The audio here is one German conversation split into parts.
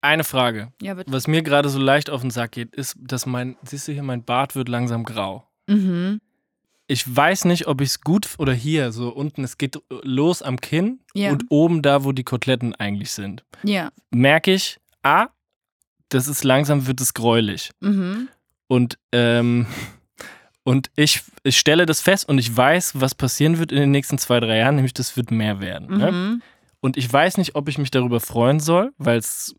Eine Frage. Ja, bitte. Was mir gerade so leicht auf den Sack geht, ist, dass mein, siehst du hier, mein Bart wird langsam grau. Mhm. Ich weiß nicht, ob ich es gut oder hier, so unten, es geht los am Kinn Ja. und oben da, wo die Koteletten eigentlich sind. Ja. Merke ich, A, das ist langsam wird es gräulich. Mhm. Und, ähm, und ich, ich stelle das fest und ich weiß, was passieren wird in den nächsten zwei, drei Jahren, nämlich das wird mehr werden. Ne? Mhm. Und ich weiß nicht, ob ich mich darüber freuen soll, weil es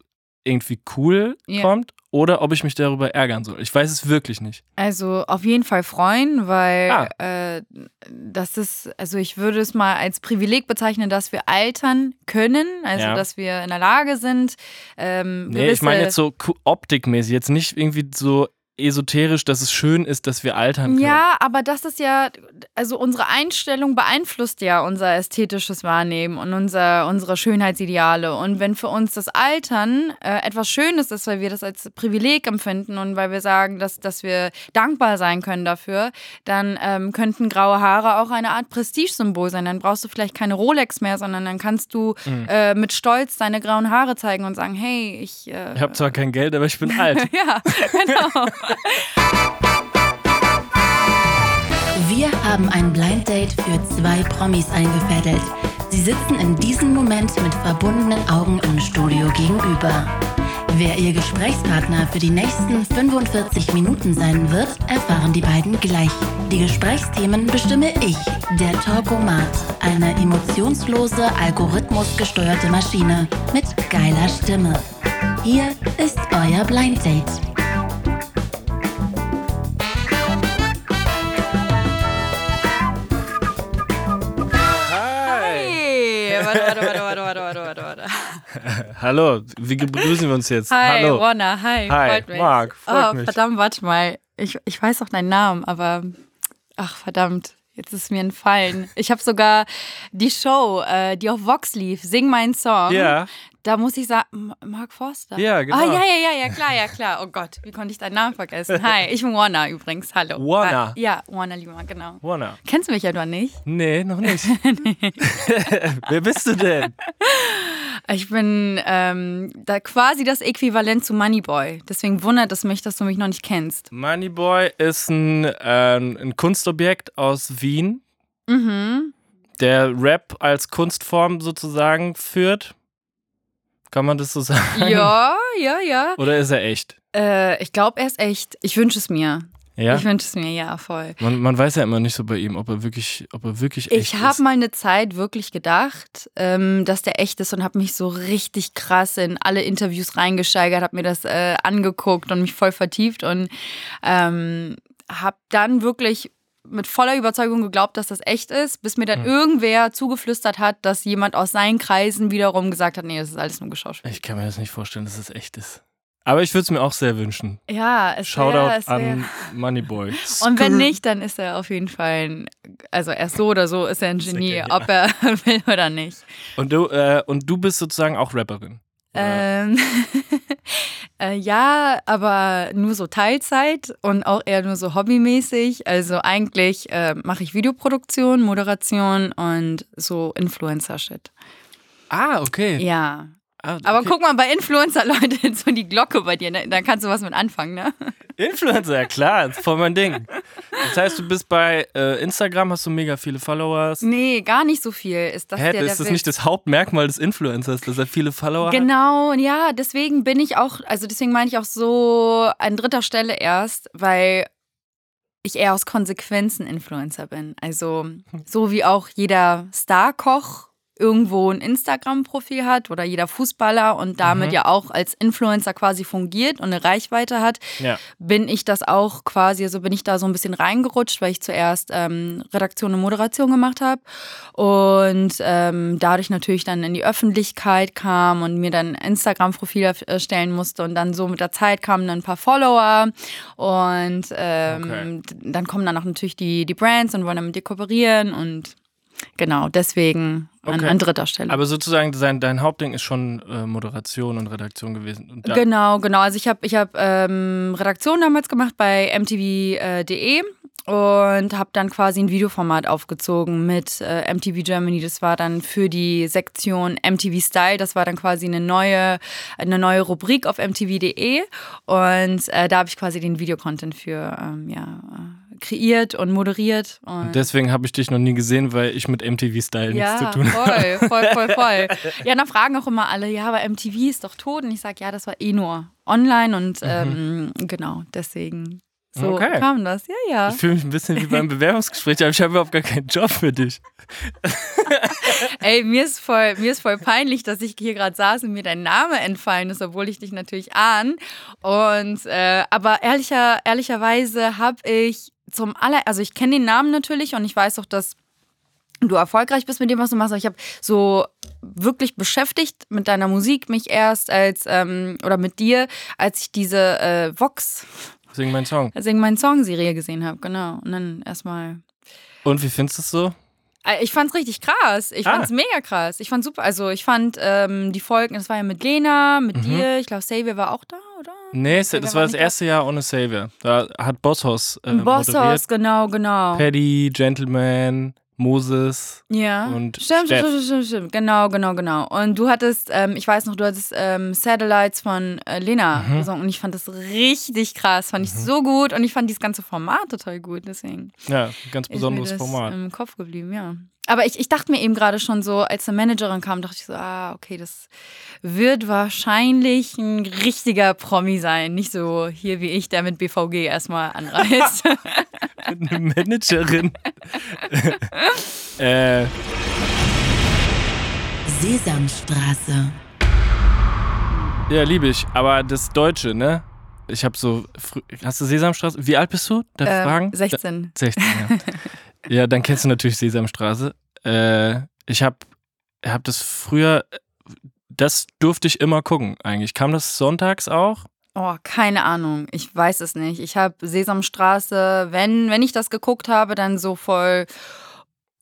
irgendwie cool Ja. kommt, oder ob ich mich darüber ärgern soll. Ich weiß es wirklich nicht. Also auf jeden Fall freuen, weil Ah. äh, das ist, also ich würde es mal als Privileg bezeichnen, dass wir altern können, also Ja. dass wir in der Lage sind. Ähm, Nee, ich meine jetzt so optikmäßig, jetzt nicht irgendwie so esoterisch, dass es schön ist, dass wir altern können. Ja, aber das ist ja, also unsere Einstellung beeinflusst ja unser ästhetisches Wahrnehmen und unser, unsere Schönheitsideale. Und wenn für uns das Altern äh, etwas Schönes ist, weil wir das als Privileg empfinden und weil wir sagen, dass, dass wir dankbar sein können dafür, dann ähm, könnten graue Haare auch eine Art Prestigesymbol sein. Dann brauchst du vielleicht keine Rolex mehr, sondern dann kannst du Mhm. äh, mit Stolz deine grauen Haare zeigen und sagen, hey, ich... Äh, Ich habe zwar kein Geld, aber ich bin alt. ja, genau. Wir haben ein Blind Date für zwei Promis eingefädelt. Sie sitzen in diesem Moment mit verbundenen Augen im Studio gegenüber. Wer ihr Gesprächspartner für die nächsten 45 Minuten sein wird, erfahren die beiden gleich. Die Gesprächsthemen bestimme ich, der Talkomat, eine emotionslose, algorithmusgesteuerte Maschine mit geiler Stimme. Hier ist euer Blind Date. Hallo, wie begrüßen wir uns jetzt? Hi, Hallo. Warner, hi, Hi, freut mich. Marc, freut oh, mich. verdammt, warte mal. Ich, ich weiß auch deinen Namen, aber ach, verdammt. Jetzt ist mir entfallen. Ich habe sogar die Show, äh, die auf Vox lief, Sing meinen Song. Ja. Da muss ich sagen, Mark Forster. Ja, genau. Ah, ja, ja, ja, ja, klar, ja, klar. Oh Gott, wie konnte ich deinen Namen vergessen? Hi, ich bin Warner übrigens. Hallo. Warner. Ah, ja, Warner Lieber, genau. Warner. Kennst du mich ja doch nicht? Nee, noch nicht. Wer bist du denn? Ich bin ähm, da quasi das Äquivalent zu Moneyboy. Deswegen wundert es mich, dass du mich noch nicht kennst. Moneyboy ist ein, ähm, ein Kunstobjekt aus Wien, Mhm. der Rap als Kunstform sozusagen führt. Kann man das so sagen? Ja, ja, ja. Oder ist er echt? Äh, ich glaube, er ist echt. Ich wünsche es mir. Ja. Ich wünsche es mir, ja, voll. Man, man weiß ja immer nicht so bei ihm, ob er wirklich, ob er wirklich echt Ich ist. habe mal eine Zeit wirklich gedacht, ähm, dass der echt ist und habe mich so richtig krass in alle Interviews reingesteigert, habe mir das äh, angeguckt und mich voll vertieft und ähm, habe dann wirklich mit voller Überzeugung geglaubt, dass das echt ist, bis mir dann Hm. irgendwer zugeflüstert hat, dass jemand aus seinen Kreisen wiederum gesagt hat, nee, das ist alles nur geschauspielt. Ich kann mir das nicht vorstellen, dass es echt ist. Aber ich würde es mir auch sehr wünschen. Ja, es Shoutout wär, es wär, an Moneyboy. Und wenn nicht, dann ist er auf jeden Fall, ein, also er ist so oder so, ist er ein Genie, ob er will oder nicht. Und du, äh, und du bist sozusagen auch Rapperin. Ähm, äh, ja, aber nur so Teilzeit und auch eher nur so hobbymäßig. Also eigentlich äh, mache ich Videoproduktion, Moderation und so Influencer-Shit. ah, okay. Ja. Ah, Aber okay. guck mal, bei Influencer, Leute, so die Glocke bei dir, ne? da kannst du was mit anfangen, ne? Influencer, ja klar, das ist voll mein Ding. Das heißt, du bist bei äh, Instagram, hast du mega viele Followers. Nee, gar nicht so viel. Ist das Hä, der, ist der das Witz. nicht das Hauptmerkmal des Influencers, dass er viele Follower hat? Genau, ja, deswegen bin ich auch, also deswegen meine ich auch so an dritter Stelle erst, weil ich eher aus Konsequenzen Influencer bin. Also so wie auch jeder Starkoch irgendwo ein Instagram-Profil hat oder jeder Fußballer und damit Mhm. ja auch als Influencer quasi fungiert und eine Reichweite hat, Ja. bin ich das auch quasi, also bin ich da so ein bisschen reingerutscht, weil ich zuerst ähm, Redaktion und Moderation gemacht habe und ähm, dadurch natürlich dann in die Öffentlichkeit kam und mir dann Instagram-Profil erstellen musste und dann so mit der Zeit kamen dann ein paar Follower und ähm, Okay. dann kommen dann auch natürlich die, die Brands und wollen dann mit dir kooperieren und genau, deswegen an, Okay. an dritter Stelle. Aber sozusagen sein, dein Hauptding ist schon äh, Moderation und Redaktion gewesen. Und Genau, genau. Also ich habe ich hab, ähm, Redaktion damals gemacht bei mtv.de und habe dann quasi ein Videoformat aufgezogen mit äh, MTV Germany. Das war dann für die Sektion MTV Style. Das war dann quasi eine neue, eine neue Rubrik auf MTV.de und äh, da habe ich quasi den Videocontent für ähm, ja, kreiert und moderiert. Und, Und deswegen habe ich dich noch nie gesehen, weil ich mit MTV-Style ja, nichts zu tun habe. voll, voll, voll, voll. Ja, dann fragen auch immer alle, ja, aber MTV ist doch tot. Und ich sage, ja, das war eh nur online und ähm, genau, deswegen. So Okay. kam das, ja, ja. Ich fühle mich ein bisschen wie beim Bewerbungsgespräch, aber ich habe überhaupt gar keinen Job für dich. Ey, mir ist voll, mir ist voll peinlich, dass ich hier gerade saß und mir dein Name entfallen ist, obwohl ich dich natürlich ahn. Und äh, aber ehrlicher, ehrlicherweise habe ich zum aller, also ich kenne den Namen natürlich und ich weiß auch, dass du erfolgreich bist mit dem, was du machst. Aber ich habe so wirklich beschäftigt mit deiner Musik mich erst als ähm, oder mit dir, als ich diese äh, Vox, Sing meinen Song. also meinen Song-Serie gesehen habe, genau. Und dann erstmal Und wie findest du es so? Äh, Ich fand's richtig krass. Ich Ah. fand's mega krass. Ich fand's super. Also ich fand ähm, die Folgen, das war ja mit Lena, mit Mhm. dir. Ich glaube, Xavier war auch da? Nee, das wer war das erste Jahr ohne Savior. Da hat Bosshaus äh, Im moderiert. Bosshaus, genau, genau. Paddy, Gentleman, Moses. ja. und stimmt, Steff. stimmt, stimmt, stimmt. Genau, genau, genau. Und du hattest, ähm, ich weiß noch, du hattest ähm, Satellites von äh, Lena Mhm. gesungen und ich fand das richtig krass. Fand ich so gut und ich fand dieses ganze Format total gut. Deswegen Ja, ganz ist mir besonderes das Format. im Kopf geblieben, ja. Aber ich, ich dachte mir eben gerade schon so, als eine Managerin kam, dachte ich so, ah, okay, das wird wahrscheinlich ein richtiger Promi sein. Nicht so hier wie ich, der mit BVG erstmal anreist. Eine Managerin. äh, Sesamstraße. ja, liebe ich. Aber das Deutsche, ne? Ich habe so. Hast du Sesamstraße? Wie alt bist du? Darf ich Ähm, fragen? 16. 16, ja. ja, dann kennst du natürlich Sesamstraße. Äh, ich habe hab das früher. Das durfte ich immer gucken, eigentlich. Kam das sonntags auch? Oh, keine Ahnung. Ich weiß es nicht. Ich habe Sesamstraße, wenn, wenn ich das geguckt habe, dann so voll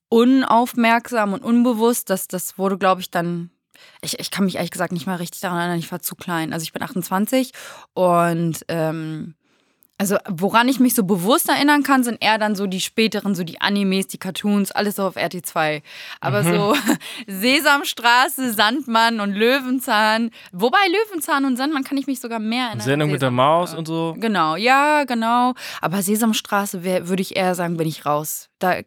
unaufmerksam und unbewusst. Das, das wurde, glaube ich, dann. Ich, ich kann mich ehrlich gesagt nicht mal richtig daran erinnern. Ich war zu klein. Also ich bin 28 und ähm, also woran ich mich so bewusst erinnern kann, sind eher dann so die späteren, so die Animes, die Cartoons, alles so auf RT2. Aber so Sesamstraße, Sandmann und Löwenzahn. Wobei Löwenzahn und Sandmann kann ich mich sogar mehr erinnern. Sendung mit der Maus und so. Genau, ja, genau. Aber Sesamstraße würde ich eher sagen, bin ich raus. Da,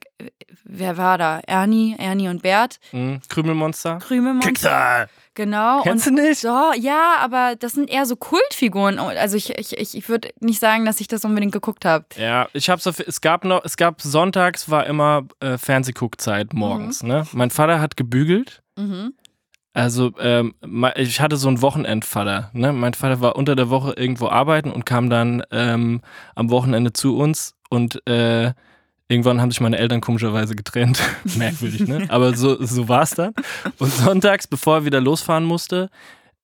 wer war da? Ernie, Ernie und Bert. Mhm. Krümelmonster. Krümelmonster. Kicksal. Genau. Kennst und du nicht? so, ja, aber das sind eher so Kultfiguren. Also ich, ich, ich, ich würde nicht sagen, dass ich das unbedingt geguckt habe. Ja, ich hab's auf, es gab noch, es gab sonntags war immer äh, Fernsehguckzeit morgens, ne? Mein Vater hat gebügelt. Mhm. Also, ähm, ich hatte so einen Wochenendvater, ne? Mein Vater war unter der Woche irgendwo arbeiten und kam dann ähm, am Wochenende zu uns und äh, irgendwann haben sich meine Eltern komischerweise getrennt. Merkwürdig, ne? Aber so, so war's dann. Und sonntags, bevor er wieder losfahren musste,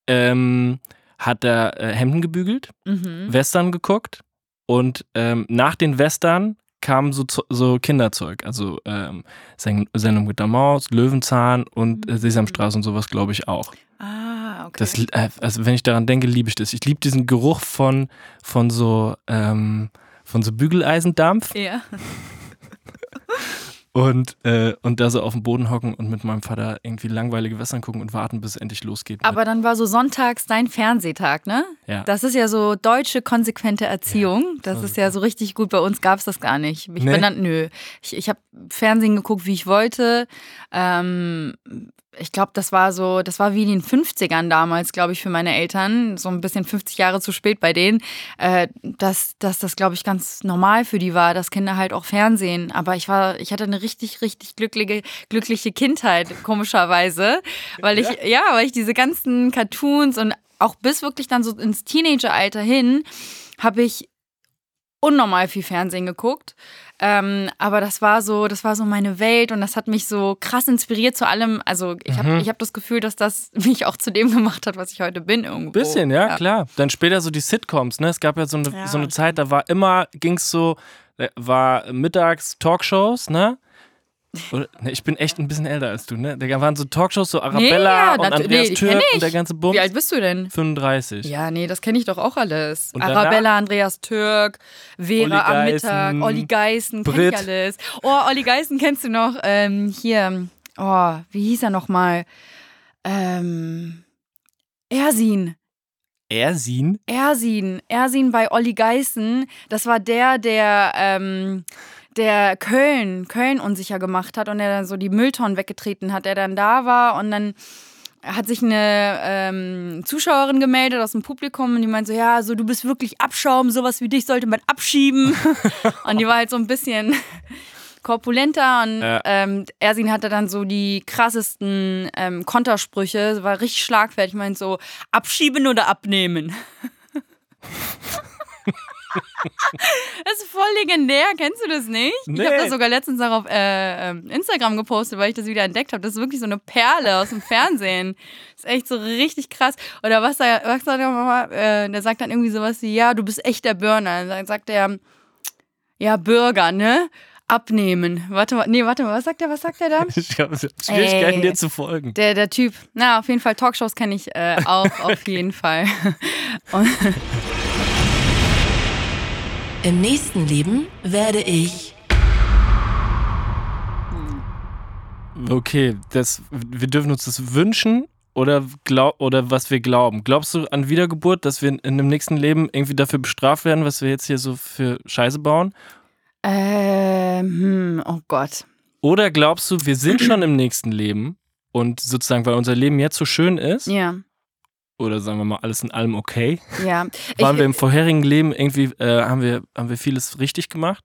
ähm, hat er äh, Hemden gebügelt. Mhm. Western geguckt und ähm, nach den Western kam so, so Kinderzeug, also ähm, Sen- Sendung mit der Maus, Löwenzahn und äh, Sesamstraße und sowas, glaube ich auch. Ah, okay. Das, äh, also wenn ich daran denke, liebe ich das. Ich liebe diesen Geruch von, von so ähm, von so Bügeleisendampf ja. Und, äh, und da so auf dem Boden hocken und mit meinem Vater irgendwie langweilige Western gucken und warten, bis es endlich losgeht. Aber dann war so sonntags dein Fernsehtag, ne? ja. Das ist ja so deutsche konsequente Erziehung. Das ist ja so richtig gut. Bei uns gab es das gar nicht. Ich Nee? bin dann, nö. Ich, ich habe Fernsehen geguckt, wie ich wollte. Ähm, ich glaube, das war so, das war wie in den 50ern damals, glaube ich, für meine Eltern. So ein bisschen 50 Jahre zu spät bei denen. Äh, dass, dass das, glaube ich, ganz normal für die war, dass Kinder halt auch Fernsehen. Aber ich war, ich hatte eine richtig, richtig glückliche, glückliche Kindheit, komischerweise. Weil ich, ja, weil ich diese ganzen Cartoons und auch bis wirklich dann so ins Teenageralter hin, habe ich unnormal viel Fernsehen geguckt. Ähm, aber das war so, das war so meine Welt und das hat mich so krass inspiriert zu allem. Also ich habe Mhm. ich hab das Gefühl, dass das mich auch zu dem gemacht hat, was ich heute bin irgendwo. Bisschen, ja, klar. Dann später so die Sitcoms, ne? Es gab ja so eine, Ja. so eine Zeit, da war immer, ging's so, äh, war mittags Talkshows, ne? Ne, ich bin echt ein bisschen älter als du, ne? Da waren so Talkshows, so Arabella ja, und Andreas nee, Türk kenn und der ganze Bums. Wie alt bist du denn? 35. Ja, nee, das kenne ich doch auch alles. Und danach? Arabella, Andreas Türk, Vera am Mittag, Olli Geißen, kenn Brit. ich alles. Oh, Olli Geißen kennst du noch? Ähm, hier, oh, wie hieß er nochmal? Ähm, Ersin. Ersin? Ersin. Ersin bei Olli Geißen. Das war der, der, ähm, der Köln, Köln unsicher gemacht hat und der dann so die Mülltonnen weggetreten hat, der dann da war und dann hat sich eine ähm, Zuschauerin gemeldet aus dem Publikum und die meinte so, ja, so du bist wirklich Abschaum, sowas wie dich sollte man abschieben. und die war halt so ein bisschen korpulenter und Ja. ähm, Ersin hatte dann so die krassesten ähm, Kontersprüche, war richtig schlagfertig, meint so, abschieben oder abnehmen. Das ist voll legendär, kennst du das nicht? Ich habe Nee. das sogar letztens auch auf äh, ähm, Instagram gepostet, weil ich das wieder entdeckt habe. Das ist wirklich so eine Perle aus dem Fernsehen. Das ist echt so richtig krass. Oder was da, was sagt der Mama? Äh, der sagt dann irgendwie sowas wie, ja, du bist echt der Burner. Dann sagt er, ja, Bürger, ne? Abnehmen. Warte mal, nee, warte mal, was sagt er, was sagt er da? Ich habe Schwierigkeiten, Ey. dir zu folgen. Der, der Typ. Na, auf jeden Fall, Talkshows kenne ich äh, auch, auf jeden Fall. Und, Im nächsten Leben werde ich Okay, das, wir dürfen uns das wünschen oder, glaub, oder was wir glauben. Glaubst du an Wiedergeburt, dass wir in einem nächsten Leben irgendwie dafür bestraft werden, was wir jetzt hier so für Scheiße bauen? ähm, hm, oh Gott. Oder glaubst du, wir sind schon im nächsten Leben und sozusagen, weil unser Leben jetzt so schön ist, Ja, oder sagen wir mal alles in allem okay, ja. waren Ich- wir im vorherigen Leben irgendwie, äh, haben, wir, haben wir vieles richtig gemacht?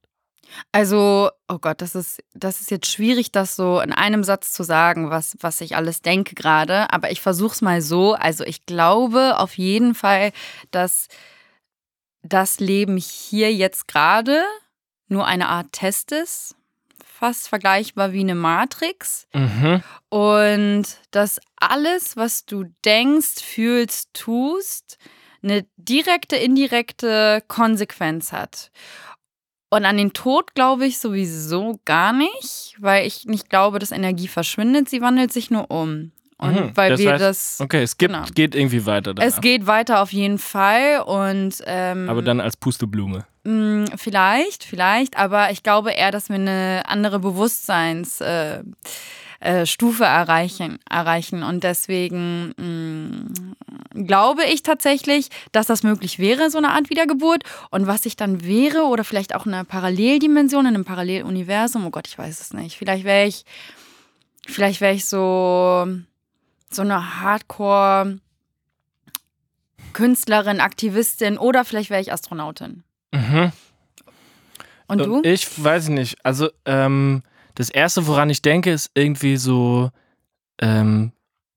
Also, oh Gott, das ist, das ist jetzt schwierig, das so in einem Satz zu sagen, was, was ich alles denke gerade. Aber ich versuche es mal so. Also, ich glaube auf jeden Fall, dass das Leben hier jetzt gerade nur eine Art Test ist. Fast vergleichbar wie eine Matrix. Mhm. Und dass alles, was du denkst, fühlst, tust, eine direkte, indirekte Konsequenz hat. Und an den Tod glaube ich sowieso gar nicht, weil ich nicht glaube, dass Energie verschwindet. Sie wandelt sich nur um. Und Mhm, weil das wir heißt, das. Okay, es gibt, Genau. geht irgendwie weiter danach. Es geht weiter auf jeden Fall und ähm, Aber dann als Pusteblume. Mh, vielleicht, vielleicht, aber ich glaube eher, dass wir eine andere Bewusstseinsstufe äh, äh, erreichen, erreichen und deswegen mh, glaube ich tatsächlich, dass das möglich wäre, so eine Art Wiedergeburt und was ich dann wäre oder vielleicht auch eine Paralleldimension in einem Paralleluniversum, oh Gott, ich weiß es nicht. Vielleicht wäre ich, vielleicht wäre ich so so eine Hardcore Künstlerin, Aktivistin oder vielleicht wäre ich Astronautin. Mhm. Und du? Ich weiß nicht. Also, ähm, das erste, woran ich denke, ist irgendwie so, ähm,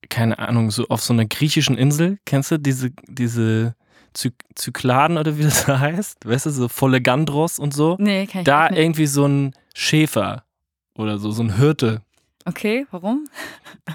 keine Ahnung, so auf so einer griechischen Insel. Kennst du diese, diese Zy Zykladen oder wie das heißt? Weißt du, so Folegandros und so? nee, kann ich Da nicht. irgendwie so ein Schäfer oder so, so ein Hirte. Okay, warum?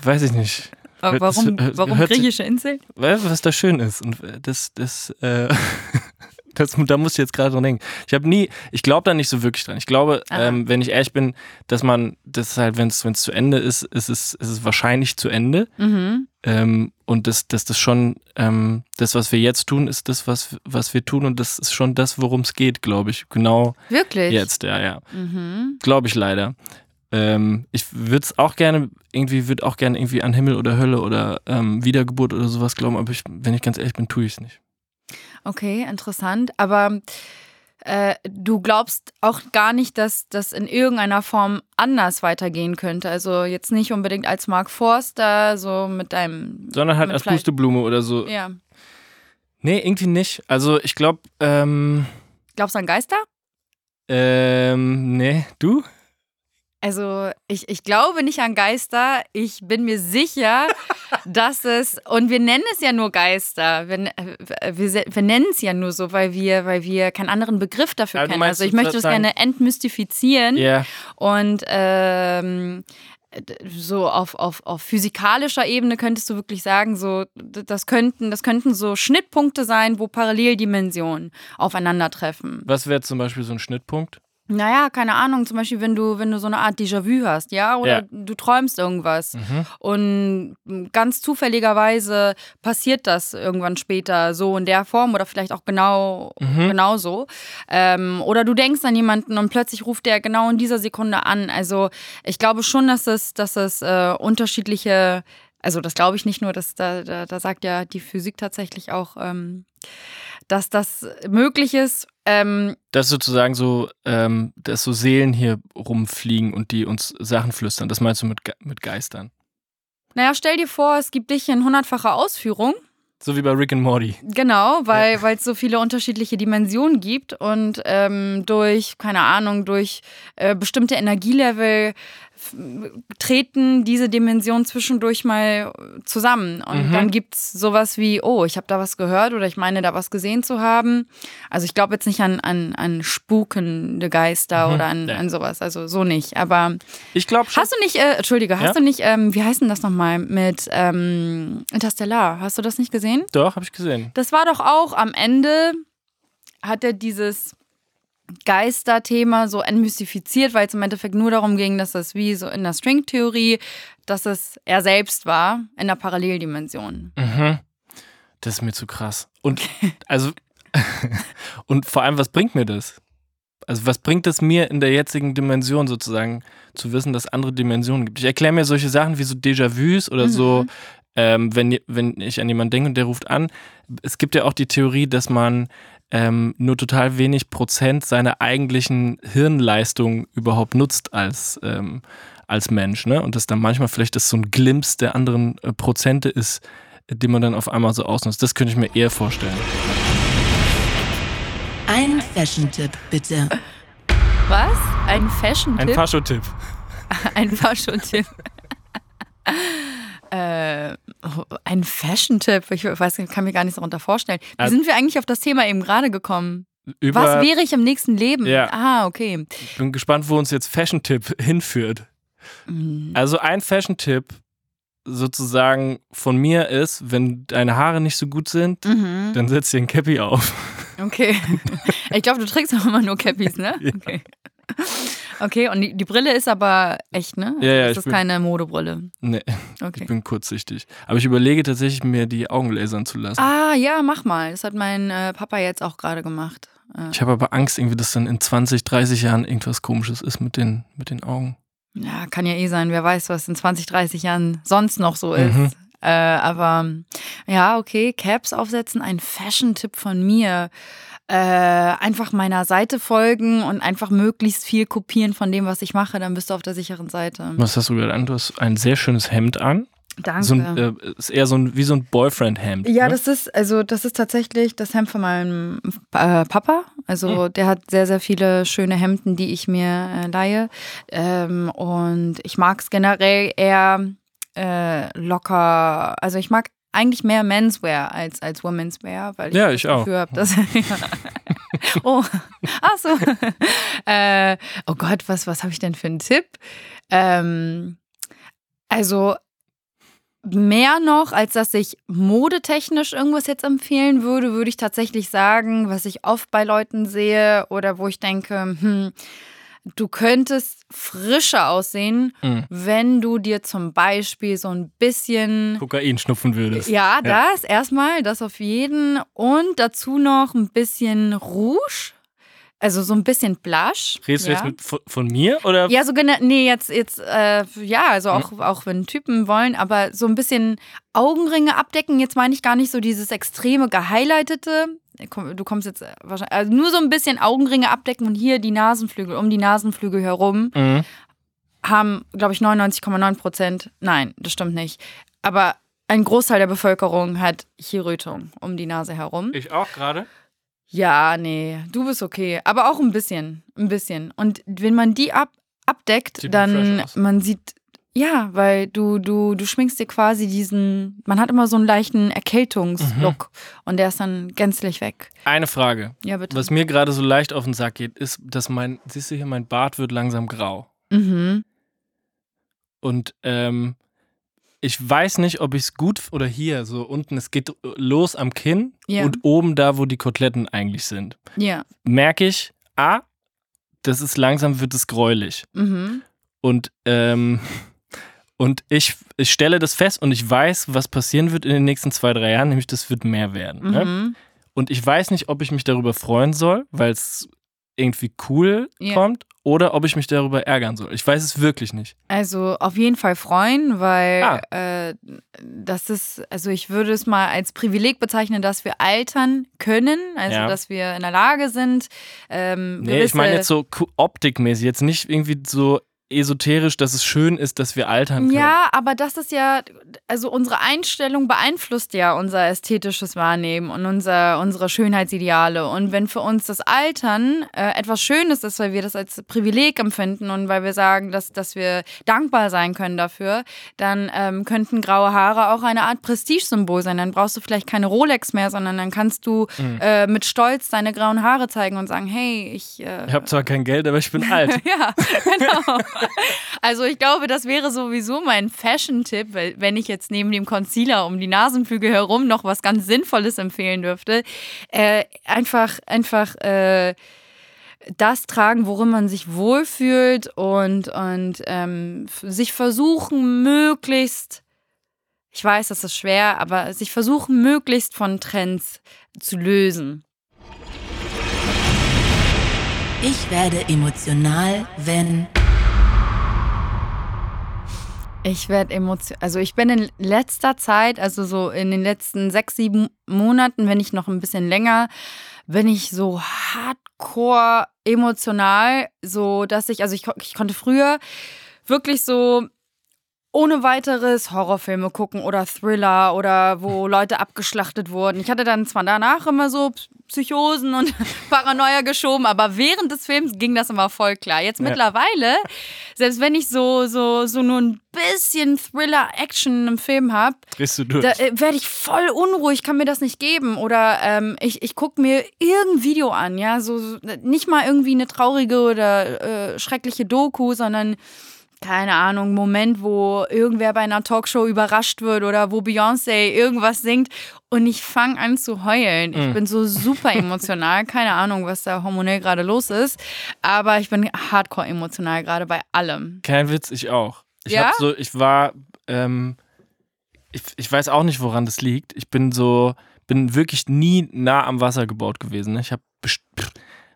Weiß ich nicht. Das Warum, hört- warum griechische Insel? Weißt du, was da schön ist? Und das, das, äh, das, da muss ich jetzt gerade dran denken. Ich habe nie, ich glaube da nicht so wirklich dran. Ich glaube, ähm, wenn ich ehrlich bin, dass man, das halt, wenn es zu Ende ist, ist es, ist es wahrscheinlich zu Ende. Mhm. Ähm, und dass das, das schon, ähm, das, was wir jetzt tun, ist das, was, was wir tun. Und das ist schon das, worum es geht, glaube ich. Genau Wirklich? jetzt, ja, ja. Mhm. Glaube ich leider. Ähm, ich würde es auch gerne, irgendwie, würde auch gerne irgendwie an Himmel oder Hölle oder ähm, Wiedergeburt oder sowas glauben, aber ich, wenn ich ganz ehrlich bin, tue ich es nicht. Okay, interessant. Aber äh, du glaubst auch gar nicht, dass das in irgendeiner Form anders weitergehen könnte. Also jetzt nicht unbedingt als Mark Forster, so mit deinem. Sondern halt als Pusteblume oder so. Ja. Nee, irgendwie nicht. Also ich glaube, ähm, Glaubst du an Geister? ähm, nee, du? Also ich, ich glaube nicht an Geister. Ich bin mir sicher, dass es, und wir nennen es ja nur Geister. Wir, äh, wir, wir nennen es ja nur so, weil wir, weil wir keinen anderen Begriff dafür du kennen. Also ich möchte das sozusagen- gerne entmystifizieren. Ja. Und ähm, so auf, auf, auf physikalischer Ebene könntest du wirklich sagen, so, das könnten, das könnten so Schnittpunkte sein, wo Paralleldimensionen aufeinandertreffen. Was wäre zum Beispiel so ein Schnittpunkt? Naja, keine Ahnung, zum Beispiel, wenn du, wenn du so eine Art Déjà-vu hast, ja, oder Ja. du träumst irgendwas Mhm. und ganz zufälligerweise passiert das irgendwann später so in der Form oder vielleicht auch genau, Mhm. genau so. Ähm, oder du denkst an jemanden und plötzlich ruft der genau in dieser Sekunde an. Also ich glaube schon, dass es, dass es äh, unterschiedliche, also das glaube ich nicht nur, dass da, da, da sagt ja die Physik tatsächlich auch, ähm, dass das möglich ist. Ähm, Dass sozusagen so, ähm, dass so Seelen hier rumfliegen und die uns Sachen flüstern. Das meinst du mit, Ge mit Geistern? Naja, stell dir vor, es gibt dich in hundertfacher Ausführung. So wie bei Rick and Morty. Genau, weil weil es so viele unterschiedliche Dimensionen gibt und ähm, durch, keine Ahnung, durch äh, bestimmte Energielevel treten diese Dimensionen zwischendurch mal zusammen. Und Mhm. dann gibt es sowas wie, oh, ich habe da was gehört oder ich meine da was gesehen zu haben. Also ich glaube jetzt nicht an, an, an spukende Geister Mhm. oder an, Nee. an sowas, also so nicht. Aber Ich glaube schon. Hast du nicht, äh, Entschuldige, hast Ja? du nicht, ähm, wie heißt denn das nochmal mit ähm, Interstellar? Hast du das nicht gesehen? Doch, habe ich gesehen. Das war doch auch am Ende, hat er dieses Geisterthema so entmystifiziert, weil es im Endeffekt nur darum ging, dass es wie so in der Stringtheorie, dass es er selbst war in der Paralleldimension. Mhm. Das ist mir zu krass. Und also und vor allem, was bringt mir das? Also was bringt es mir in der jetzigen Dimension sozusagen zu wissen, dass es andere Dimensionen gibt? Ich erkläre mir solche Sachen wie so Déjà-vus oder so, ähm, wenn, wenn ich an jemanden denke und der ruft an. Es gibt ja auch die Theorie, dass man ähm, nur total wenig Prozent seiner eigentlichen Hirnleistung überhaupt nutzt als, ähm, als Mensch. Ne? Und dass dann manchmal vielleicht das so ein Glimpse der anderen äh, Prozente ist, den man dann auf einmal so ausnutzt. Das könnte ich mir eher vorstellen. Ein Fashion-Tipp, bitte. Was? Ein Fashion-Tipp? Ein Faschotipp. Ein Fashion-Tipp. Äh, ein Fashion-Tipp. Ich weiß, ich kann mir gar nichts darunter vorstellen. Wie Also- sind wir eigentlich auf das Thema eben gerade gekommen? Über, Was wäre ich im nächsten Leben? Ja. Ah, okay. Ich bin gespannt, wo uns jetzt Fashion-Tipp hinführt. Mhm. Also ein Fashion-Tipp sozusagen von mir ist, wenn deine Haare nicht so gut sind, Mhm. dann setz dir ein Cappy auf. Okay. Ich glaube, du trägst auch immer nur Cappies, ne? Okay. Okay, und die, die Brille ist aber echt, ne? Ja, ja, Das ich ist bin- keine Modebrille. Nee, Okay. ich bin kurzsichtig. Aber ich überlege tatsächlich, mir die Augen lasern zu lassen. Ah, ja, mach mal. Das hat mein äh, Papa jetzt auch gerade gemacht. Äh, Ich habe aber Angst, irgendwie, dass dann in 20, 30 Jahren irgendwas komisches ist mit den, mit den Augen. Ja, kann ja eh sein. Wer weiß, was in 20, 30 Jahren sonst noch so ist. Mhm. Äh, aber ja, okay, Caps aufsetzen, ein Fashion-Tipp von mir. Äh, einfach meiner Seite folgen und einfach möglichst viel kopieren von dem, was ich mache, dann bist du auf der sicheren Seite. Was hast du gerade an? Du hast ein sehr schönes Hemd an. Danke. So ein, äh, ist eher so ein, wie so ein Boyfriend-Hemd. Ja, ne? das ist, also das ist tatsächlich das Hemd von meinem äh, Papa. Also der hat sehr, sehr viele schöne Hemden, die ich mir äh, leihe. Ähm, und ich mag es generell eher äh, locker. Also ich mag eigentlich mehr Menswear als, als Womenswear, weil ich Ja, das ich auch. Gefühl habe, dass. oh, ach so. äh, oh Gott, was, was habe ich denn für einen Tipp? Ähm, also mehr noch, als dass ich modetechnisch irgendwas jetzt empfehlen würde, würde ich tatsächlich sagen, was ich oft bei Leuten sehe oder wo ich denke, hm, du könntest frischer aussehen, Mhm. wenn du dir zum Beispiel so ein bisschen Kokain schnupfen würdest. ja, das erstmal, das auf jeden. Und dazu noch ein bisschen Rouge. Also so ein bisschen Blush. Redest du ja. jetzt mit, von, mir oder? Ja, so genau, nee, jetzt, jetzt, äh, ja, also auch, auch wenn Typen wollen, aber so ein bisschen Augenringe abdecken. Jetzt meine ich gar nicht so dieses extreme gehighlightete. Du kommst jetzt äh, wahrscheinlich, also nur so ein bisschen Augenringe abdecken und hier die Nasenflügel, um die Nasenflügel herum, Mhm. haben, glaube ich, 99,9 Prozent, nein, das stimmt nicht, aber ein Großteil der Bevölkerung hat hier Rötung um die Nase herum. Ich auch gerade. Ja, nee, du bist okay. Aber auch ein bisschen. Ein bisschen. Und wenn man die ab, abdeckt, Sieht man dann aus. man sieht. Ja, weil du, du, du schminkst dir quasi diesen, man hat immer so einen leichten Erkältungslook und der ist dann gänzlich weg. Eine Frage. Ja, bitte. Was mir gerade so leicht auf den Sack geht, ist, dass mein, siehst du hier, mein Bart wird langsam grau. Mhm. Und ähm, ich weiß nicht, ob ich es gut oder hier, so unten, es geht los am Kinn Ja. und oben da, wo die Koteletten eigentlich sind. Ja. Merke ich, A, das ist langsam wird es gräulich. Mhm. Und, ähm, und ich, ich stelle das fest und ich weiß, was passieren wird in den nächsten zwei, drei Jahren, nämlich das wird mehr werden. Ne? Mhm. Und ich weiß nicht, ob ich mich darüber freuen soll, weil es irgendwie cool Ja. kommt, oder ob ich mich darüber ärgern soll. Ich weiß es wirklich nicht. Also auf jeden Fall freuen, weil Ah. äh, das ist, also ich würde es mal als Privileg bezeichnen, dass wir altern können, also Ja. dass wir in der Lage sind. Ähm, Nee, ich meine jetzt so optikmäßig, jetzt nicht irgendwie so esoterisch, dass es schön ist, dass wir altern können. Ja, aber das ist ja, also unsere Einstellung beeinflusst ja unser ästhetisches Wahrnehmen und unser, unsere Schönheitsideale. Und wenn für uns das Altern äh, etwas Schönes ist, weil wir das als Privileg empfinden und weil wir sagen, dass, dass wir dankbar sein können dafür, dann ähm, könnten graue Haare auch eine Art Prestigesymbol sein. Dann brauchst du vielleicht keine Rolex mehr, sondern dann kannst du Mhm. äh, mit Stolz deine grauen Haare zeigen und sagen, hey, ich... Äh, Ich habe zwar kein Geld, aber ich bin alt. ja, genau. Also ich glaube, das wäre sowieso mein Fashion-Tipp, wenn ich jetzt neben dem Concealer um die Nasenflügel herum noch was ganz Sinnvolles empfehlen dürfte, äh, einfach, einfach äh, das tragen, worin man sich wohlfühlt und, und ähm, sich versuchen, möglichst, ich weiß, das ist schwer, aber sich versuchen, möglichst von Trends zu lösen. Ich werde emotional, wenn Ich werde emotional. Also ich bin in letzter Zeit, also so in den letzten sechs, sieben Monaten, wenn nicht noch ein bisschen länger, bin ich so hardcore emotional, so dass ich, also ich, ich konnte früher wirklich so ohne weiteres Horrorfilme gucken oder Thriller oder wo Leute abgeschlachtet wurden. Ich hatte dann zwar danach immer so Psychosen und Paranoia geschoben, aber während des Films ging das immer voll klar. Jetzt Ja. mittlerweile, selbst wenn ich so, so, so nur ein bisschen Thriller-Action im Film habe, da äh, werde ich voll unruhig, kann mir das nicht geben. Oder ähm, ich, ich gucke mir irgendein Video an, ja, so so- nicht mal irgendwie eine traurige oder äh, schreckliche Doku, sondern keine Ahnung, Moment, wo irgendwer bei einer Talkshow überrascht wird oder wo Beyoncé irgendwas singt und ich fange an zu heulen. Ich Mm. bin so super emotional, keine Ahnung, was da hormonell gerade los ist, aber ich bin hardcore emotional gerade bei allem. Kein Witz, ich auch. Ich Ja? hab so, ich war, ähm, ich, ich weiß auch nicht, woran das liegt. Ich bin so, bin wirklich nie nah am Wasser gebaut gewesen. Ich habe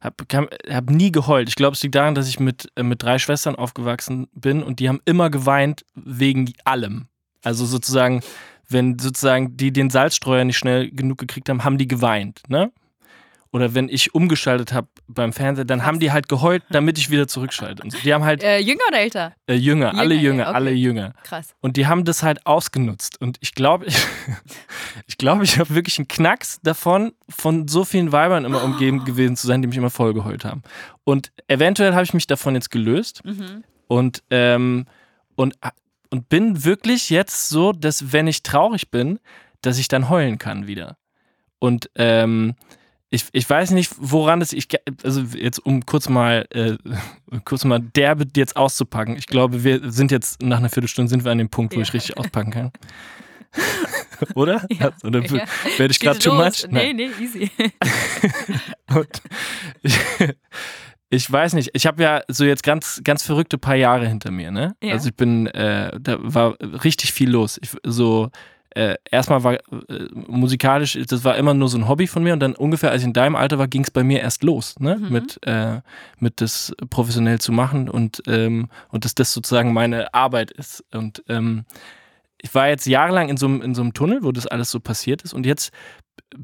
hab, kam- hab nie geheult. Ich glaube, es liegt daran, dass ich mit, äh, mit drei Schwestern aufgewachsen bin und die haben immer geweint wegen allem. Also sozusagen, wenn sozusagen die den Salzstreuer nicht schnell genug gekriegt haben, haben die geweint, ne? Oder wenn ich umgeschaltet habe beim Fernseher, dann haben die halt geheult, damit ich wieder zurückschalte. Und so. Die haben halt Äh, jünger oder älter? äh, Jünger, alle Jünger, Jünger, ja, okay. alle Jünger. Krass. Und die haben das halt ausgenutzt. Und ich glaube, ich, ich, glaube, ich habe wirklich einen Knacks davon, von so vielen Weibern immer umgeben gewesen zu sein, die mich immer vollgeheult haben. Und eventuell habe ich mich davon jetzt gelöst Mhm. und, ähm, und, und bin wirklich jetzt so, dass wenn ich traurig bin, dass ich dann heulen kann wieder. Und ähm, ich, ich weiß nicht, woran es, ich, also jetzt um kurz mal, äh, kurz mal derbe jetzt auszupacken. Ich glaube, wir sind jetzt nach einer Viertelstunde sind wir an dem Punkt, wo Ja. ich richtig auspacken kann. Oder? Ja. Oder Ja. werde ich gerade too much? Nee, nee, easy. Ich, ich weiß nicht, ich habe ja so jetzt ganz, ganz verrückte paar Jahre hinter mir, ne? Ja. Also ich bin, äh, da war richtig viel los. Ich, so, äh, erstmal war äh, musikalisch, das war immer nur so ein Hobby von mir und dann ungefähr, als ich in deinem Alter war, ging es bei mir erst los, ne? Mhm. Mit, äh, mit das professionell zu machen und, ähm, und dass das sozusagen meine Arbeit ist. Und ähm, ich war jetzt jahrelang in so, einem- in so einem Tunnel, wo das alles so passiert ist und jetzt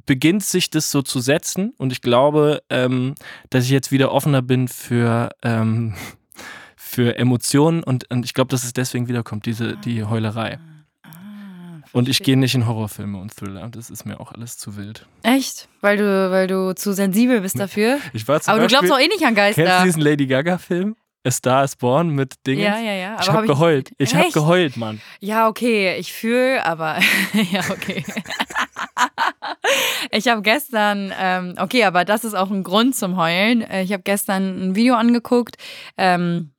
beginnt sich das so zu setzen und ich glaube, ähm, dass ich jetzt wieder offener bin für, ähm, für Emotionen und, und ich glaube, dass es deswegen wiederkommt, diese, die Heulerei. Und ich gehe nicht in Horrorfilme und Thriller, das ist mir auch alles zu wild. Echt? Weil du, weil du zu sensibel bist dafür? Ich war zum Aber du Beispiel, glaubst auch eh nicht an kennst du Geister. diesen Lady Gaga-Film? A Star is Born mit Dingen? Ja, ja, ja. ich Aber habe hab geheult. Ich habe geheult, Mann. Ja, okay, ich fühle, aber ja, okay. ich habe gestern, ähm, okay, aber das ist auch ein Grund zum Heulen. Äh, Ich habe gestern ein Video angeguckt. Ähm,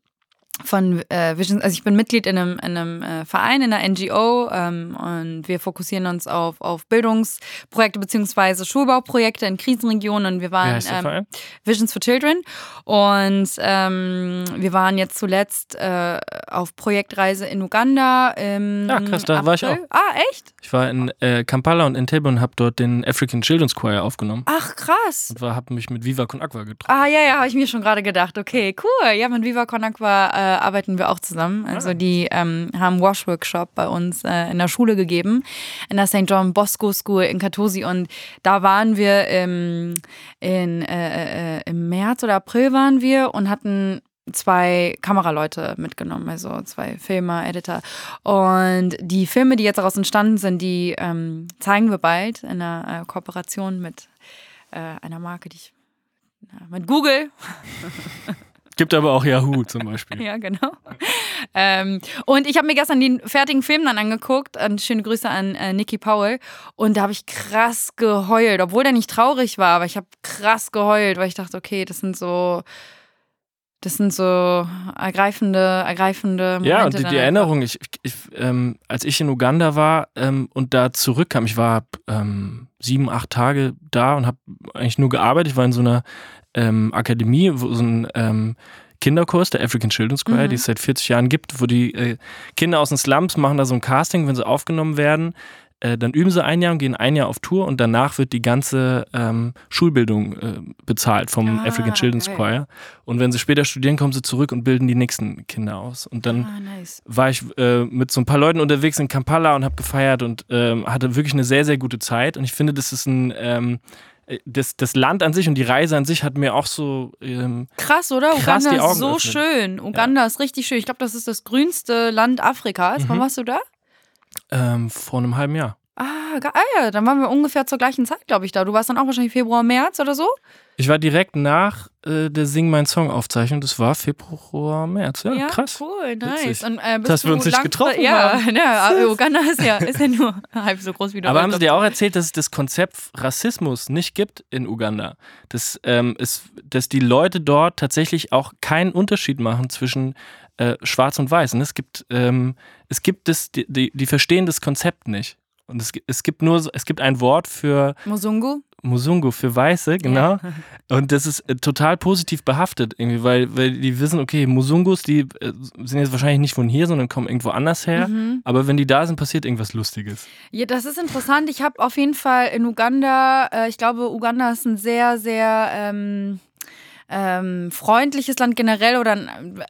von äh, Vision, also ich bin Mitglied in einem, in einem äh, Verein, in einer NGO ähm, und wir fokussieren uns auf, auf Bildungsprojekte beziehungsweise Schulbauprojekte in Krisenregionen und wir waren ähm? Visions for Children und ähm, wir waren jetzt zuletzt äh, auf Projektreise in Uganda. Im Ah, krass, da war ich April. Ah, echt? Ich war in äh, Kampala und Entebbe und habe dort den African Children's Choir aufgenommen Ach, krass. und habe mich mit Viva Con Aqua getroffen. Ah, ja, ja, habe ich mir schon gerade gedacht. Okay, cool. Ja, mit Viva Con Aqua arbeiten wir auch zusammen. Also Ah. die ähm, haben Wash-Workshop bei uns äh, in der Schule gegeben, in der St. John Bosco School in Katosi. Und da waren wir im, in, äh, äh, im März oder April waren wir und hatten zwei Kameraleute mitgenommen, also zwei Filmer, Editor. Und die Filme, die jetzt daraus entstanden sind, die ähm, zeigen wir bald in einer äh, Kooperation mit äh, einer Marke, die ich mit Google. Gibt aber auch Yahoo zum Beispiel. Ja, genau. Ähm, und ich habe mir gestern den fertigen Film dann angeguckt. Und schöne Grüße an äh, Nikki Powell. Und da habe ich krass geheult, obwohl der nicht traurig war, aber ich habe krass geheult, weil ich dachte, okay, das sind so. Das sind so ergreifende, ergreifende Momente. Ja, und die, die. Erinnerung, ich, ich, ähm, als ich in Uganda war ähm, und da zurückkam, ich war ähm, sieben, acht Tage da und habe eigentlich nur gearbeitet. Ich war in so einer ähm, Akademie, wo so ein ähm, Kinderkurs, der African Children's Choir, Mhm. die es seit 40 Jahren gibt, wo die äh, Kinder aus den Slums machen da so ein Casting, wenn sie aufgenommen werden. Äh, dann üben sie ein Jahr und gehen ein Jahr auf Tour und danach wird die ganze ähm, Schulbildung äh, bezahlt vom Ah, African Children's geil. Choir. Und wenn sie später studieren, kommen sie zurück und bilden die nächsten Kinder aus. Und dann Ah, nice. war ich äh, mit so ein paar Leuten unterwegs in Kampala und habe gefeiert und ähm, hatte wirklich eine sehr, sehr gute Zeit. Und ich finde, das ist ein, ähm, äh, das, das Land an sich und die Reise an sich hat mir auch so, ähm, Krass, oder? Krass, Uganda ist so öffnen. schön. Uganda ist richtig schön. Ich glaube, das ist das grünste Land Afrikas. Wann Mhm. warst du da? ähm, vor einem halben Jahr. Ah, ge- ah ja, dann waren wir ungefähr zur gleichen Zeit, glaube ich, da. Du warst dann auch wahrscheinlich Februar, März oder so? Ich war direkt nach äh, der Sing Mein Song Aufzeichnung, das war Februar, März. Ja, krass. Cool, nice. Witzig. Und, äh, Dass wir uns nicht getroffen ja, haben. Ja, aber Uganda ist ja, ist ja nur halb so groß wie Aber haben sie Deutschland. dir auch erzählt, dass es das Konzept Rassismus nicht gibt in Uganda? Dass, ähm, es, dass die Leute dort tatsächlich auch keinen Unterschied machen zwischen äh, Schwarz und Weiß. Und es gibt, ähm, es gibt das, die, die, die verstehen das Konzept nicht. Und es, es gibt nur, es gibt ein Wort für Musungu? Musungu, für Weiße, genau. Und das ist äh, total positiv behaftet irgendwie, weil, weil die wissen, okay, Musungus, die äh, sind jetzt wahrscheinlich nicht von hier, sondern kommen irgendwo anders her. Mhm. Aber wenn die da sind, passiert irgendwas Lustiges. Ja, das ist interessant. Ich habe auf jeden Fall in Uganda, äh, ich glaube, Uganda ist ein sehr, sehr ähm, ähm, freundliches Land generell oder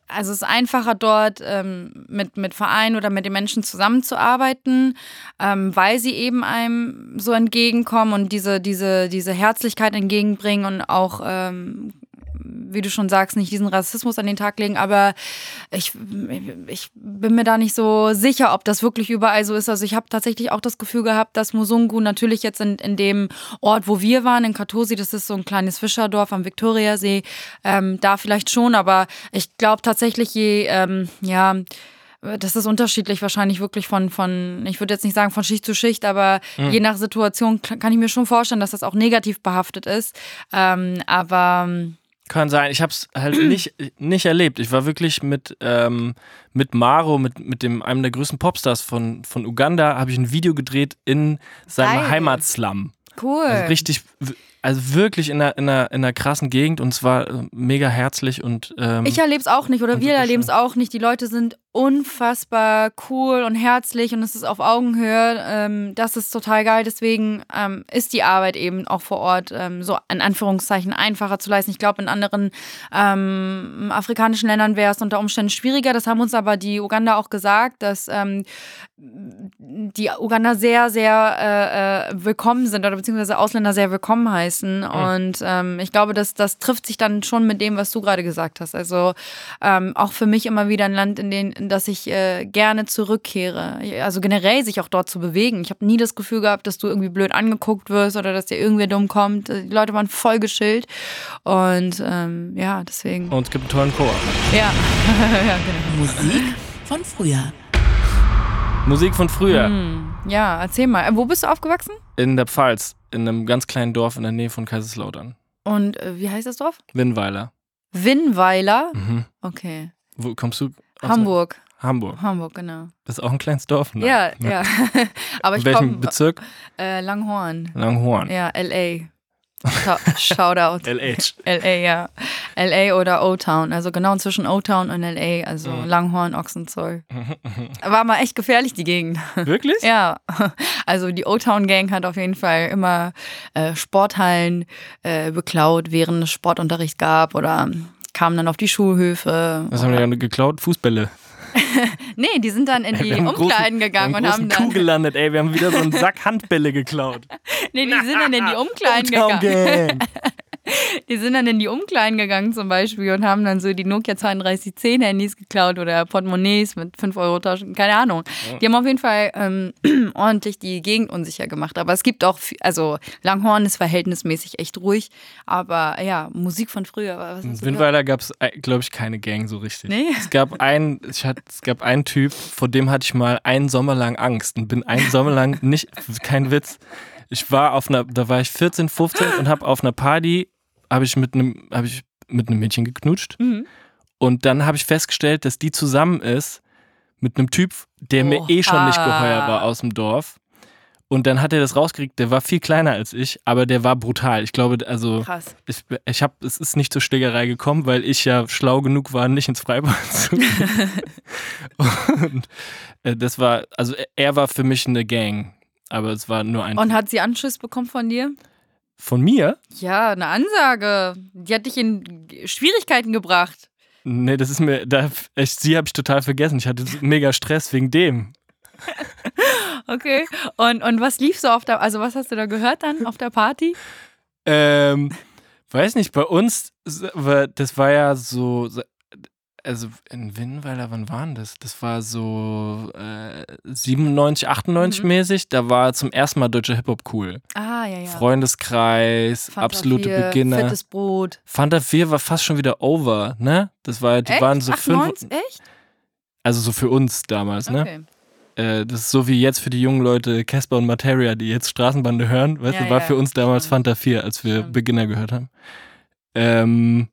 also es ist einfacher dort ähm, mit, mit Vereinen oder mit den Menschen zusammenzuarbeiten, ähm, weil sie eben einem so entgegenkommen und diese, diese, diese Herzlichkeit entgegenbringen und auch ähm, wie du schon sagst, nicht diesen Rassismus an den Tag legen, aber ich, ich bin mir da nicht so sicher, ob das wirklich überall so ist. Also ich habe tatsächlich auch das Gefühl gehabt, dass Musungu natürlich jetzt in, in dem Ort, wo wir waren, in Katosi, das ist so ein kleines Fischerdorf am Viktoriasee, ähm, da vielleicht schon, aber ich glaube tatsächlich, je, ähm, ja, das ist unterschiedlich wahrscheinlich wirklich von, von ich würde jetzt nicht sagen von Schicht zu Schicht, aber je nach Situation kann ich mir schon vorstellen, dass das auch negativ behaftet ist. Ähm, aber Kann sein. Ich habe es halt nicht, nicht erlebt. Ich war wirklich mit, ähm, mit Maro, mit, mit dem, einem der größten Popstars von, von Uganda, habe ich ein Video gedreht in seinem. Heimatslum. cool. Also richtig, also wirklich in einer, in einer, in einer krassen Gegend und es war äh, mega herzlich und ähm, Ich erlebe es auch nicht oder wir erleben es auch nicht. Die Leute sind unfassbar cool und herzlich und es ist auf Augenhöhe. Ähm, das ist total geil. Deswegen ähm, ist die Arbeit eben auch vor Ort ähm, so in Anführungszeichen einfacher zu leisten. Ich glaube, in anderen ähm, afrikanischen Ländern wäre es unter Umständen schwieriger. Das haben uns aber die Uganda auch gesagt, dass ähm, die Uganda sehr, sehr äh, äh, willkommen sind oder beziehungsweise Ausländer sehr willkommen heißen. Und ähm, ich glaube, dass das trifft sich dann schon mit dem, was du gerade gesagt hast. Also ähm, auch für mich immer wieder ein Land, in, den, in das ich äh, gerne zurückkehre. Also generell sich auch dort zu bewegen. Ich habe nie das Gefühl gehabt, dass du irgendwie blöd angeguckt wirst oder dass dir irgendwer dumm kommt. Die Leute waren voll geschillt. Und ähm, ja, deswegen. und es gibt einen tollen Chor. Ja. ja, genau. Musik von früher. Musik von früher Hm, ja, erzähl mal. Äh, Wo bist du aufgewachsen? in der Pfalz, in einem ganz kleinen Dorf in der Nähe von Kaiserslautern. Und äh, wie heißt das Dorf? Winnweiler. Winnweiler. Mhm. Okay. Wo kommst du? aus? Hamburg. Hamburg. Hamburg, genau. Das ist auch ein kleines Dorf. Ne? Ja, ja. Aber In ich welchem komme Bezirk? äh, Langhorn. Langhorn. Ja, LA. Shoutout. LH. LA, ja. LA oder O-Town. Also genau zwischen O-Town und LA. Also Mhm. Langhorn, Ochsenzoll. War mal echt gefährlich, die Gegend. Wirklich? Ja. Also die O-Town-Gang hat auf jeden Fall immer äh, Sporthallen äh, beklaut, während es Sportunterricht gab oder kamen dann auf die Schulhöfe. Was haben die dann geklaut? Fußbälle. Nee, die sind dann in die Umkleiden großen- gegangen und haben großen Kuh dann. gelandet, ey. Wir haben wieder so einen Sack Handbälle geklaut. Nee, die sind dann in die Umkleiden gegangen. Die sind dann in die Umkleiden gegangen zum Beispiel und haben dann so die Nokia 3210 Handys geklaut oder Portemonnaies mit 5 Euro Taschen, keine Ahnung. Die haben auf jeden Fall ähm, ordentlich die Gegend unsicher gemacht. Aber es gibt auch, viel- also Langhorn ist verhältnismäßig echt ruhig, aber ja, Musik von früher. Was In? Windweiler gab es, glaube ich, keine Gang so richtig. Nee? Es gab einen, ich hatte, es gab einen Typ, vor dem hatte ich mal einen Sommer lang Angst und bin einen Sommer lang nicht, kein Witz. Ich war auf einer, da war ich 14, 15 und habe auf einer Party, habe ich mit einem, habe ich mit einem Mädchen geknutscht Mhm. und dann habe ich festgestellt, dass die zusammen ist mit einem Typ, der mir eh schon nicht Oha. geheuer war aus dem Dorf. Und dann hat er das rausgekriegt, der war viel kleiner als ich, aber der war brutal. Ich glaube, also Krass. ich, ich hab, es ist nicht zur Schlägerei gekommen, weil ich ja schlau genug war, nicht ins Freibad zu gehen. Und äh, das war, also er- er war für mich eine Gang, aber es war nur ein Und hat sie Anschluss bekommen von dir? Von mir. Ja, eine Ansage. Die hat dich in Schwierigkeiten gebracht. Nee, das ist mir, da, ich, sie habe ich total vergessen. Ich hatte mega Stress wegen dem. Okay. Und, und was lief so auf der, also was hast du da gehört dann auf der Party? Ähm, weiß nicht, bei uns, das war ja so, also in Winnweiler, wann waren das? Das war so äh, 97, 98 Mhm. mäßig. Da war zum ersten Mal deutscher Hip-Hop cool. Ah, ja, ja. Freundeskreis, Fanta absolute 4, Beginner. Fettes Brot. Fanta 4 war fast schon wieder over, ne? Das war, die Echt? waren so fünf, 98? Echt? also so für uns damals, ne? Okay. Äh, das ist so wie jetzt für die jungen Leute Casper und Materia, die jetzt Straßenbande hören. Weißt Ja, du, war ja, für uns damals stimmt. Fanta 4, als wir Stimmt. Beginner gehört haben. Ähm,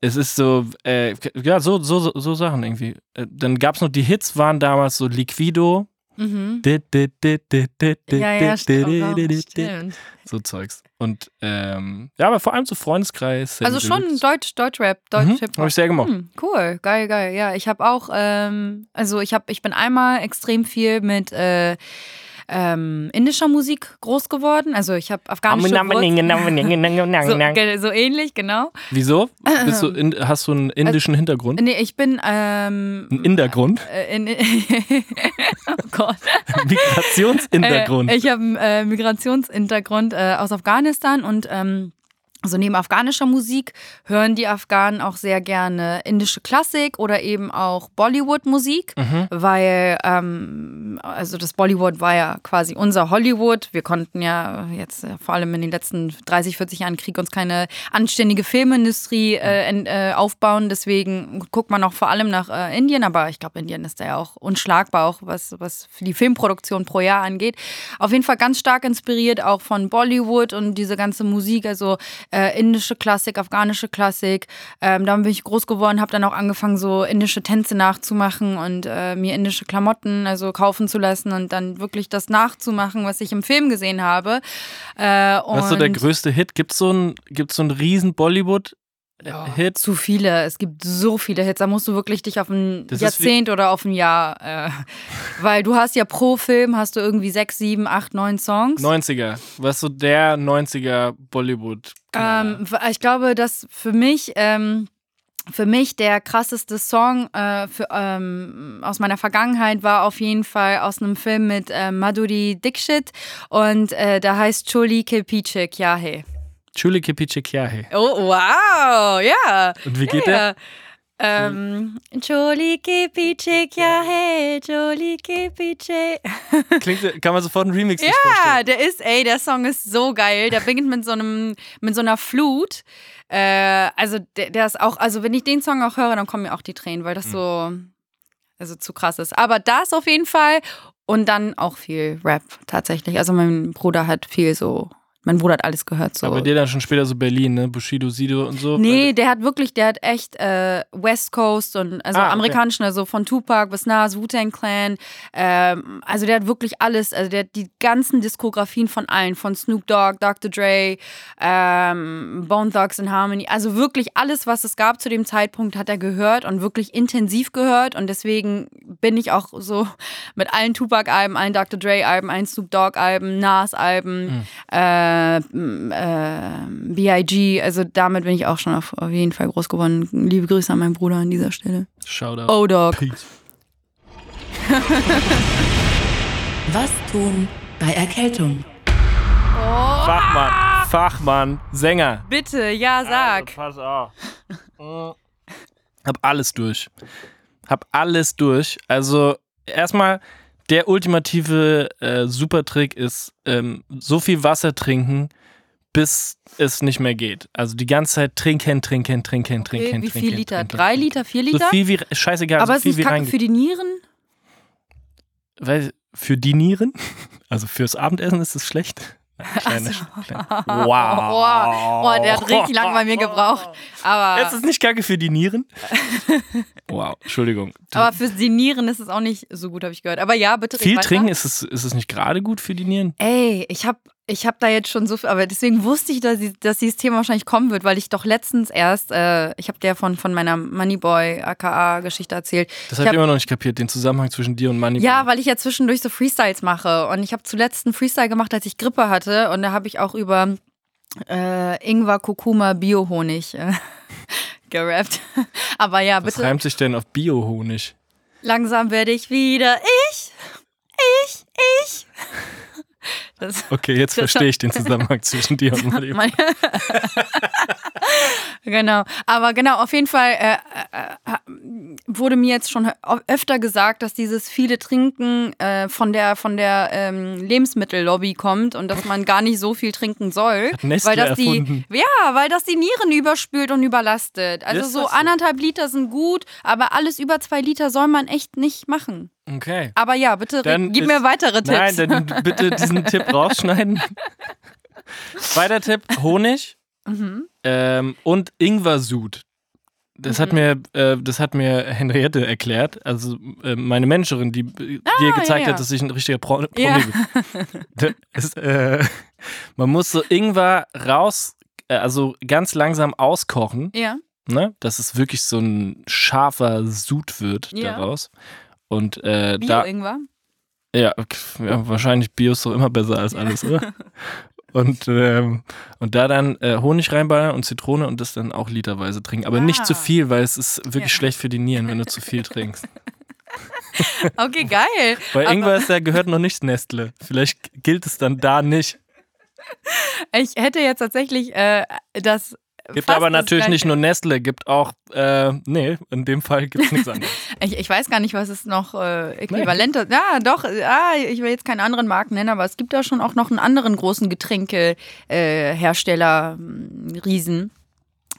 es ist so, äh, ja, so, so, so, Sachen irgendwie. Äh, dann gab es noch die Hits, waren damals so Liquido. Mhm. Ja, ja, stimmt. So Zeugs. Und ähm, ja, aber vor allem so Freundeskreis. Also schon. Deutsch, Deutschrap, Deutsch Mhm, Hip-Hop. Hab ich sehr gemocht. Hm, cool, geil, geil. Ja, ich habe auch, ähm, also ich habe, ich bin einmal extrem viel mit äh, ähm, indischer Musik groß geworden. Also ich habe afghanische. So, so ähnlich, genau. Wieso? Bist du in, hast du einen indischen Hintergrund? Nee, ich bin ähm, Einen Hintergrund? äh, in, oh Gott. Migrationshintergrund. Äh, ich habe einen äh, Migrationshintergrund äh, aus Afghanistan und ähm, also neben afghanischer Musik hören die Afghanen auch sehr gerne indische Klassik oder eben auch Bollywood-Musik, Mhm. weil ähm, also das Bollywood war ja quasi unser Hollywood. Wir konnten ja jetzt äh, vor allem in den letzten 30, 40 Jahren Krieg uns keine anständige Filmindustrie äh, en- äh, aufbauen. Deswegen guckt man auch vor allem nach äh, Indien, aber ich glaube, Indien ist da ja auch unschlagbar, auch was, was für die Filmproduktion pro Jahr angeht. Auf jeden Fall ganz stark inspiriert auch von Bollywood und diese ganze Musik, also äh, indische Klassik, afghanische Klassik. Ähm, dann bin ich groß geworden, habe dann auch angefangen, so indische Tänze nachzumachen und äh, mir indische Klamotten also kaufen zu lassen und dann wirklich das nachzumachen, was ich im Film gesehen habe. Äh, Was ist so der größte Hit? Gibt es so einen so einen riesen Bollywood-Hit? Zu viele. Es gibt so viele Hits. Da musst du wirklich dich auf ein Das Jahrzehnt oder auf ein Jahr, äh, weil du hast ja pro Film hast du irgendwie sechs, sieben, acht, neun Songs. 90er. Was ist so der 90er Bollywood? Ähm, ich glaube, dass für mich, ähm, für mich der krasseste Song äh, für, ähm, aus meiner Vergangenheit war auf jeden Fall aus einem Film mit äh, Madhuri Dixit und äh, da heißt Choli Kya Hai. Chuli Kipiche Kyahe. Oh, wow, ja. Und wie geht ja. Ähm, Choli ke piche kya hai, Choli ke piche. der? Klingt, kann man sofort einen Remix Ja, vorstellen. der ist, ey, der Song ist so geil. Der beginnt mit so einem, mit so einer Flut. Äh, also der, der ist auch, also wenn ich den Song auch höre, dann kommen mir auch die Tränen, weil das so, also zu krass ist. Aber das auf jeden Fall und dann auch viel Rap tatsächlich. Also mein Bruder hat viel so mein Bruder hat alles gehört. So. Aber dir dann schon später so Berlin, ne? Bushido, Sido und so. Nee, der hat wirklich, der hat echt äh, West Coast und also Ah, okay. amerikanischen, also von Tupac bis Nas, Wu-Tang Clan. Ähm, also der hat wirklich alles, also der hat die ganzen Diskografien von allen, von Snoop Dogg, Dr. Dre, ähm, Bone Thugs and Harmony. Also wirklich alles, was es gab zu dem Zeitpunkt, hat er gehört und wirklich intensiv gehört. Und deswegen bin ich auch so mit allen Tupac-Alben, allen Dr. Dre-Alben, allen Snoop Dogg-Alben, Nas-Alben, äh, m, äh, B.I.G., also damit bin ich auch schon auf, auf jeden Fall groß geworden. Liebe Grüße an meinen Bruder an dieser Stelle. Shoutout. O-Dog. Peace. Was tun bei Erkältung? Fachmann, Fachmann, Sänger. Bitte, ja, sag. pass auf. Mm. Hab alles durch. Hab alles durch. Also erstmal der ultimative äh, Supertrick ist ähm, so viel Wasser trinken, bis es nicht mehr geht. Also die ganze Zeit trinken, trinken, trinken, trinken, Okay, wie trinken. viel Liter? trinken, Drei. Liter, vier So Liter? viel wie scheißegal, Aber so es viel ist wie Kacke für die Nieren? Weil für die Nieren, also fürs Abendessen ist es schlecht. Kleine, kleine. Wow. Boah, der hat richtig lange bei mir gebraucht. Aber, Jetzt ist nicht kacke für die Nieren. Wow, Entschuldigung. aber für die Nieren ist es auch nicht so gut, habe ich gehört. Aber ja, bitte. Viel trinken, ist es, ist es nicht gerade gut für die Nieren? Ey, ich habe ich hab da jetzt schon so viel, aber deswegen wusste ich, dass, dass dieses Thema wahrscheinlich kommen wird, weil ich doch letztens erst, äh, ich habe dir von, von meiner Moneyboy aka Geschichte erzählt. Das habe ich hab- immer noch nicht kapiert, den Zusammenhang zwischen dir und Money. Ja, weil ich ja zwischendurch so Freestyles mache. Und ich habe zuletzt einen Freestyle gemacht, als ich Grippe hatte. Und da habe ich auch über äh, Ingwer, Kurkuma, Biohonig äh, gerappt. Aber ja, Was bitte. reimt sich denn auf Biohonig? Langsam werde ich wieder ich, ich, ich. Das, Okay, jetzt verstehe ich den Zusammenhang zwischen dir und Money. Genau, aber genau, auf jeden Fall äh, äh, äh, wurde mir jetzt schon öfter gesagt, dass dieses viele Trinken äh, von der, von der ähm, Lebensmittellobby kommt und dass man gar nicht so viel trinken soll. Weil das erfunden. die, ja, weil das die Nieren überspült und überlastet. Also Ist so so? anderthalb Liter sind gut, aber alles über zwei Liter soll man echt nicht machen. Okay. Aber ja, bitte Dann gib ist- mir weitere Tipps. Nein, dann bitte diesen Tipp rausschneiden. Zweiter Tipp, Honig mhm. Ähm, und Ingwer-Sud. Das, hat mir, äh, das hat mir Henriette erklärt, also äh, meine Managerin, die äh, dir gezeigt Ah, ja. hat, dass ich ein richtiger Pro Promi Ja. bin. Das, äh, man muss so Ingwer raus, äh, also ganz langsam auskochen, Ja. ne? dass es wirklich so ein scharfer Sud wird Ja. daraus. Und äh, da, Bio-Ingwer. ja, ja, wahrscheinlich Bio ist doch immer besser als alles, oder? Und, ähm, und da dann äh, Honig reinballern und Zitrone und das dann auch literweise trinken. Aber nicht zu Ah. viel, weil es ist wirklich Ja. schlecht für die Nieren, wenn du zu viel trinkst. Okay, geil. Bei Ingwer ist, da gehört noch nicht Nestle. Vielleicht gilt es dann da nicht. Ich hätte jetzt tatsächlich äh, das. Gibt aber natürlich nicht nur Nestle, gibt auch, äh, nee, in dem Fall gibt es nichts anderes. Ich, ich weiß gar nicht, was es noch äh, äquivalent ist. Ja, doch. Ah, ich will jetzt keine anderen Marken nennen, aber es gibt da schon auch noch einen anderen großen Getränkehersteller, äh, hm, Riesen.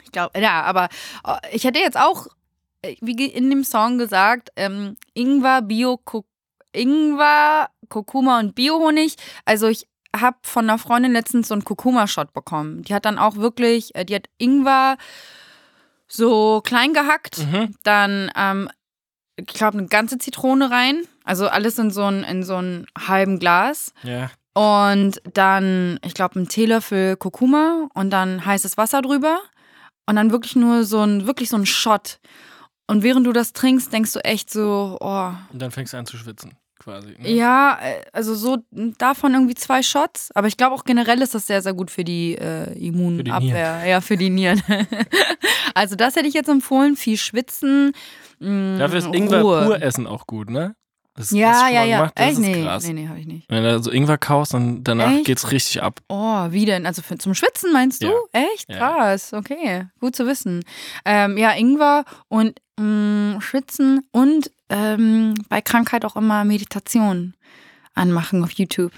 Ich glaube, ja, aber äh, ich hätte jetzt auch, äh, wie in dem Song gesagt, ähm, Ingwer, Bio, Ingwer, Kurkuma und Biohonig. Also ich habe von einer Freundin letztens so einen Kurkuma-Shot bekommen. Die hat dann auch wirklich, äh, die hat Ingwer so klein gehackt, Mhm. dann ähm, ich glaube, eine ganze Zitrone rein. Also alles in so ein, in so einen halben Glas. Ja. Und dann, ich glaube, einen Teelöffel Kurkuma und dann heißes Wasser drüber. Und dann wirklich nur so ein, wirklich so ein Shot. Und während du das trinkst, denkst du echt so, oh, Und dann fängst du an zu schwitzen, quasi. Ne? ja, äh, also so davon irgendwie zwei Shots. Aber ich glaube auch generell ist das sehr, sehr gut für die äh, Immunabwehr. ja, für die Nieren. also das hätte ich jetzt empfohlen. Viel schwitzen. mh, Dafür ist Ingwer Ruhe. pur essen auch gut, ne? Das, Ja, schon ja, ja. Gemacht? Das Echt? Nee, krass. nee, nee, habe ich nicht. Wenn du so Ingwer kaust, dann danach Echt? geht's richtig ab. Oh, wie denn? Also für, zum Schwitzen meinst du? Ja. Echt? Ja. Krass, okay. Gut zu wissen. Ähm, ja, Ingwer und mh, Schwitzen und ähm, bei Krankheit auch immer Meditation. anmachen auf YouTube.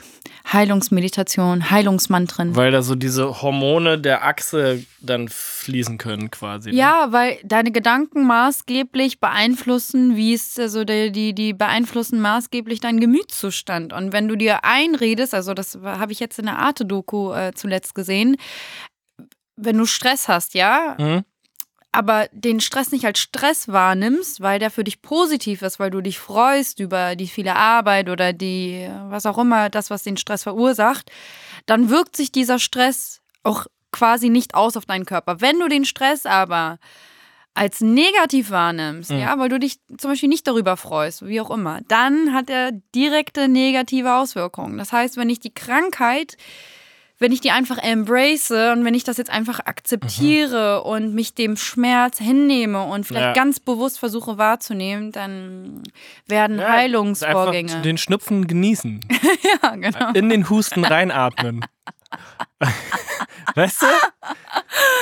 Heilungsmeditation, Heilungsmantren. Weil da so diese Hormone der Achse dann fließen können quasi. ne? Ja, weil deine Gedanken maßgeblich beeinflussen, wie es also die, die, die beeinflussen maßgeblich deinen Gemütszustand. Und wenn du dir einredest, also das habe ich jetzt in der Arte-Doku äh, zuletzt gesehen, wenn du Stress hast, ja, Hm? Aber den Stress nicht als Stress wahrnimmst, weil der für dich positiv ist, weil du dich freust über die viele Arbeit oder die, was auch immer, das, was den Stress verursacht, dann wirkt sich dieser Stress auch quasi nicht aus auf deinen Körper. Wenn du den Stress aber als negativ wahrnimmst, Mhm. ja, weil du dich zum Beispiel nicht darüber freust, wie auch immer, dann hat er direkte negative Auswirkungen. Das heißt, wenn ich die Krankheit wenn ich die einfach embrace und wenn ich das jetzt einfach akzeptiere und mich dem Schmerz hinnehme und vielleicht Ja. ganz bewusst versuche wahrzunehmen, dann werden Ja, Heilungsvorgänge. Einfach den Schnupfen genießen. ja, genau. In den Husten reinatmen. weißt du?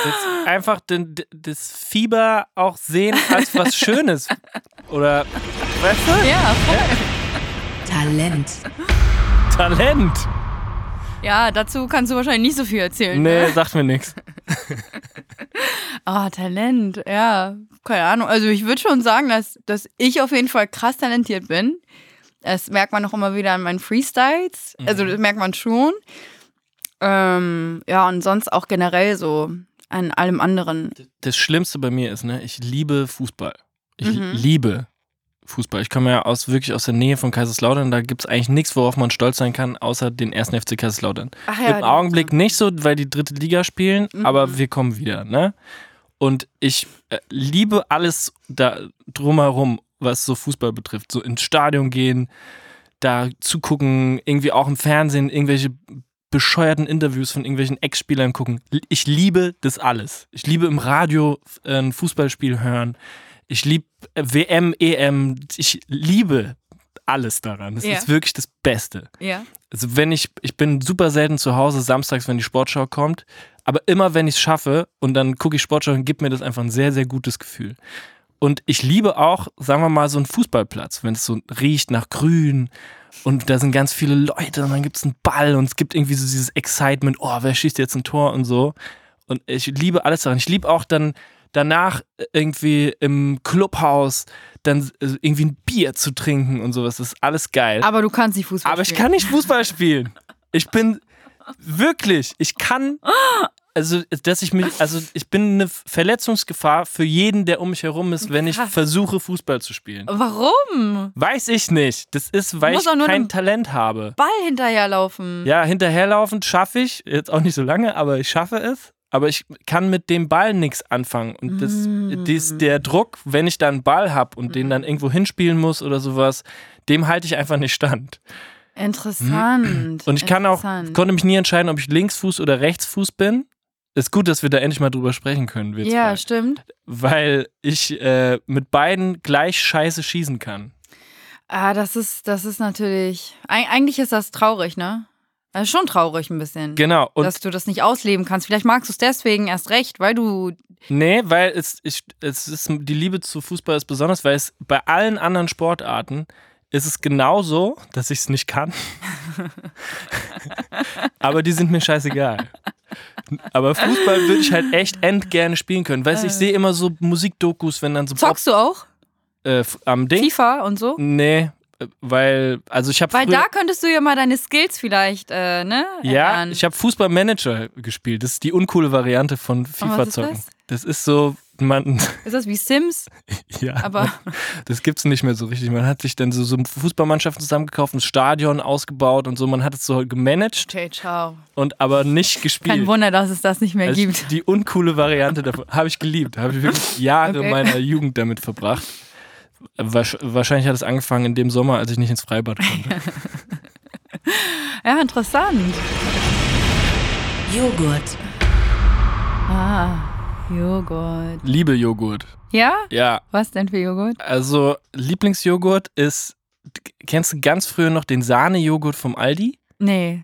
Das einfach den, das Fieber auch sehen als was Schönes. Oder, weißt du? Ja, voll. Talent. Talent. Ja, dazu kannst du wahrscheinlich nicht so viel erzählen. Nee, sagt mir nichts. Ah, Talent, ja. Keine Ahnung. Also ich würde schon sagen, dass, dass ich auf jeden Fall krass talentiert bin. Das merkt man auch immer wieder an meinen Freestyles. Also das merkt man schon. Ähm, ja, und sonst auch generell so an allem anderen. Das Schlimmste bei mir ist, ne, ich liebe Fußball. Ich Mhm. liebe Fußball. Ich komme ja aus, wirklich aus der Nähe von Kaiserslautern. Da gibt es eigentlich nichts, worauf man stolz sein kann, außer den ersten FC Kaiserslautern. Ach Im Augenblick nicht so, weil die dritte Liga spielen, Mhm. aber wir kommen wieder, ne? Und ich äh, liebe alles da drumherum, was so Fußball betrifft. So ins Stadion gehen, da zugucken, irgendwie auch im Fernsehen irgendwelche bescheuerten Interviews von irgendwelchen Ex-Spielern gucken. Ich liebe das alles. Ich liebe im Radio äh, ein Fußballspiel hören. Ich liebe äh, WM, EM. Ich liebe alles daran. Das Ja. ist wirklich das Beste. Ja. Also wenn ich, ich bin super selten zu Hause samstags, wenn die Sportschau kommt, aber immer wenn ich es schaffe und dann gucke ich Sportschau, dann gibt mir das einfach ein sehr, sehr gutes Gefühl. Und ich liebe auch, sagen wir mal, so einen Fußballplatz, wenn es so riecht nach Grün und da sind ganz viele Leute und dann gibt es einen Ball und es gibt irgendwie so dieses Excitement, oh, wer schießt jetzt ein Tor und so. Und ich liebe alles daran. Ich liebe auch dann danach irgendwie im Clubhaus dann äh, irgendwie ein Bier zu trinken und sowas. Das ist alles geil. Aber du kannst nicht Fußball Aber ich spielen. kann nicht Fußball spielen. Ich bin wirklich, ich kann, also dass ich mich, also ich bin eine Verletzungsgefahr für jeden, der um mich herum ist, wenn ich versuche Fußball zu spielen. Warum? Weiß ich nicht. Das ist, weil ich kein Talent habe. Ball hinterherlaufen. Ja, hinterherlaufend schaffe ich, jetzt auch nicht so lange, aber ich schaffe es. Aber ich kann mit dem Ball nichts anfangen. Und das, Mm. dies, der Druck, wenn ich dann einen Ball habe und den dann irgendwo hinspielen muss oder sowas, dem halte ich einfach nicht stand. Interessant. Und ich kann auch, konnte mich nie entscheiden, ob ich Linksfuß oder Rechtsfuß bin. Ist gut, dass wir da endlich mal drüber sprechen können, Ja, zwei. stimmt. Weil ich äh, mit beiden gleich scheiße schießen kann. Ah, das ist, das ist natürlich. Eig eigentlich ist das traurig, ne? Das ist schon traurig ein bisschen. Genau. Und dass du das nicht ausleben kannst. Vielleicht magst du es deswegen erst recht, weil du. nee, weil es, ich, es ist, die Liebe zu Fußball ist besonders, weil es bei allen anderen Sportarten ist es genauso, dass ich es nicht kann. Aber die sind mir scheißegal. Aber Fußball würde ich halt echt endgerne spielen können. Weißt du, ich sehe immer so Musikdokus, wenn dann so Zockst du auch? äh, am Ding. FIFA und so? Nee, äh, weil, also ich habe Weil da könntest du ja mal deine Skills vielleicht, äh, ne? ja, ich habe Fußballmanager gespielt. Das ist die uncoole Variante von was FIFA ist zocken. das? Das ist so, man, Ist das wie Sims? ja, Aber das gibt's nicht mehr so richtig. Man hat sich dann so, so Fußballmannschaften zusammengekauft, ein Stadion ausgebaut und so. Man hat es so gemanagt okay, ciao. und aber nicht gespielt. Kein Wunder, dass es das nicht mehr Also gibt. Die uncoole Variante davon habe ich geliebt. Habe ich wirklich Jahre Okay. meiner Jugend damit verbracht. Wahrscheinlich hat es angefangen in dem Sommer, als ich nicht ins Freibad konnte. Ja, interessant. Joghurt. Ah, Joghurt. Liebe Joghurt. Ja? Ja, Was denn für Joghurt? also Lieblingsjoghurt ist, kennst du ganz früher noch den Sahnejoghurt vom Aldi? Nee.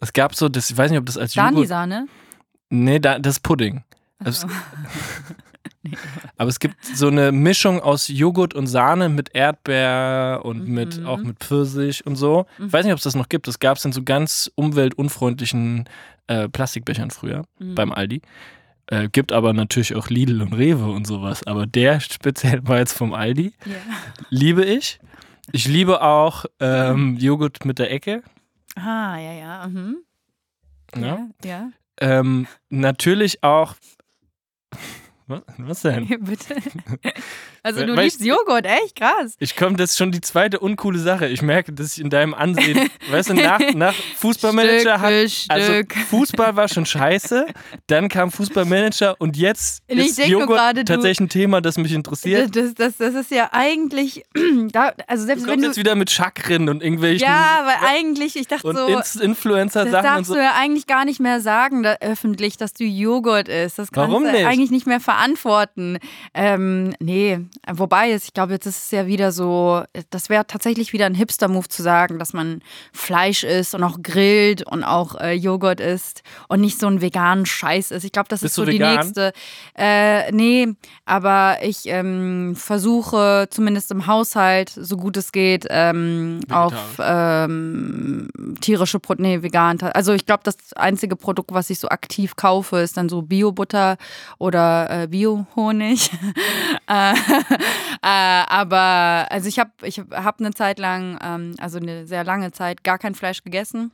Es gab so, das, ich weiß nicht, ob das als Joghurt... Dani-Sahne? Nee, da, das ist Pudding. Aber es gibt so eine Mischung aus Joghurt und Sahne mit Erdbeer und Mhm. mit auch mit Pfirsich und so. Ich weiß nicht, ob es das noch gibt. Das gab es in so ganz umweltunfreundlichen äh, Plastikbechern früher Mhm. beim Aldi. Äh, gibt aber natürlich auch Lidl und Rewe und sowas. Aber der speziell war jetzt vom Aldi. Ja. Liebe ich. Ich liebe auch ähm, Joghurt mit der Ecke. Ah, ja, ja. Mhm. Ja. Ja, ja. Ähm, natürlich auch. Was, was denn? Bitte. Also du weißt- liebst Joghurt, echt krass. Ich komme, das ist schon die zweite uncoole Sache. Ich merke, dass ich in deinem Ansehen, weißt du, nach, nach Fußballmanager hat. Also. Fußball war schon scheiße, dann kam Fußballmanager und jetzt Und ist Joghurt gerade, du- tatsächlich ein Thema, das mich interessiert. Das, das, das ist ja eigentlich, da, also Du selbst wenn kommst du, jetzt wieder mit Chakrin und irgendwelchen ja, weil eigentlich, ich dachte und so, das Influencer-Sachen und darfst so. du ja eigentlich gar nicht mehr sagen da, öffentlich, dass du Joghurt isst. Das kannst Warum du nicht? eigentlich nicht mehr verantworten. Ähm, nee, wobei, es- ich glaube, jetzt ist es ja wieder so, das wäre tatsächlich wieder ein Hipster-Move zu sagen, dass man Fleisch isst und auch grillt und auch äh, Joghurt isst und nicht so einen veganen Scheiß isst. Ich glaube, das Bist ist so du die vegan? nächste. Äh, nee, aber ich ähm, versuche zumindest im Haushalt, so gut es geht, ähm, auf ähm, tierische Produkte, nee, vegan. Also ich glaube, das einzige Produkt, was ich so aktiv kaufe, ist dann so Bio-Butter oder äh, Bio-Honig. äh, aber also ich habe ich hab eine Zeit lang, ähm, also eine sehr lange Zeit, gar kein Fleisch gegessen.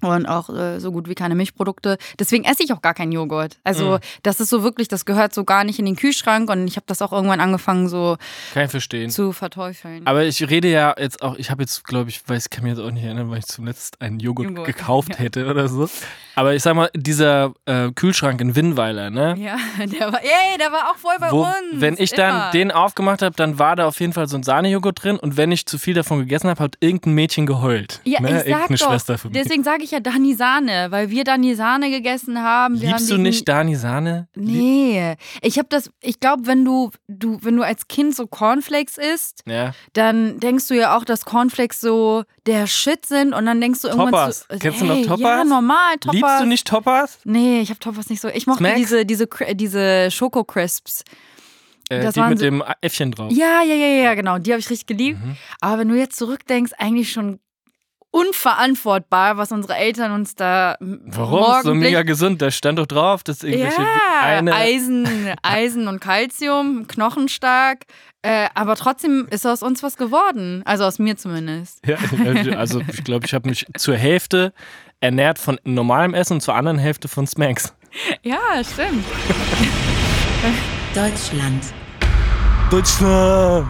Und auch äh, so gut wie keine Milchprodukte. Deswegen esse ich auch gar keinen Joghurt. Also, Mhm. das ist so wirklich, das gehört so gar nicht in den Kühlschrank. Und ich habe das auch irgendwann angefangen, so ich verstehen. zu verteufeln. Aber ich rede ja jetzt auch, ich habe jetzt, glaube ich, weiß, kann mich jetzt auch nicht erinnern, weil ich zuletzt einen Joghurt, Joghurt, gekauft ja. hätte oder so. Aber ich sag mal, dieser äh, Kühlschrank in Winnweiler, ne? ja, der war, ey, der war auch voll bei Wo, uns. wenn ich dann immer. den aufgemacht habe, dann war da auf jeden Fall so ein Sahnejoghurt drin und wenn ich zu viel davon gegessen habe, hat irgendein Mädchen geheult. Ja, ne? ich sag Irgendeine doch, Schwester von mir. deswegen sage ich ja Dani Sahne, weil wir Dani Sahne gegessen haben. Wir haben Liebst du diesen- nicht Dani Sahne? Nee, ich habe das, ich glaube, wenn du, du, wenn du als Kind so Cornflakes isst, Ja. dann denkst du ja auch, dass Cornflakes so der Shit sind und dann denkst du irgendwann Toppers. so, Kennst du noch ey, Ja, Toppers? normal, Toppers. Liebst du nicht Toppers? Nee, ich habe Toppers nicht so. Ich mochte Smacks? diese, diese, diese Schoko-Crisps. Äh, Das die mit so- dem Äffchen drauf. Ja, ja, ja, ja, genau. Die habe ich richtig geliebt. Mhm. Aber wenn du jetzt zurückdenkst, eigentlich schon unverantwortbar, was unsere Eltern uns da Warum? So mega gesund. Da stand doch drauf, dass irgendwelche ja, eine. Eisen, Eisen und Calcium, knochenstark. Äh, aber trotzdem ist aus uns was geworden. Also aus mir zumindest. Ja, also ich glaube, ich habe mich zur Hälfte ernährt von normalem Essen und zur anderen Hälfte von Smacks. Ja, stimmt. Deutschland. Deutschland!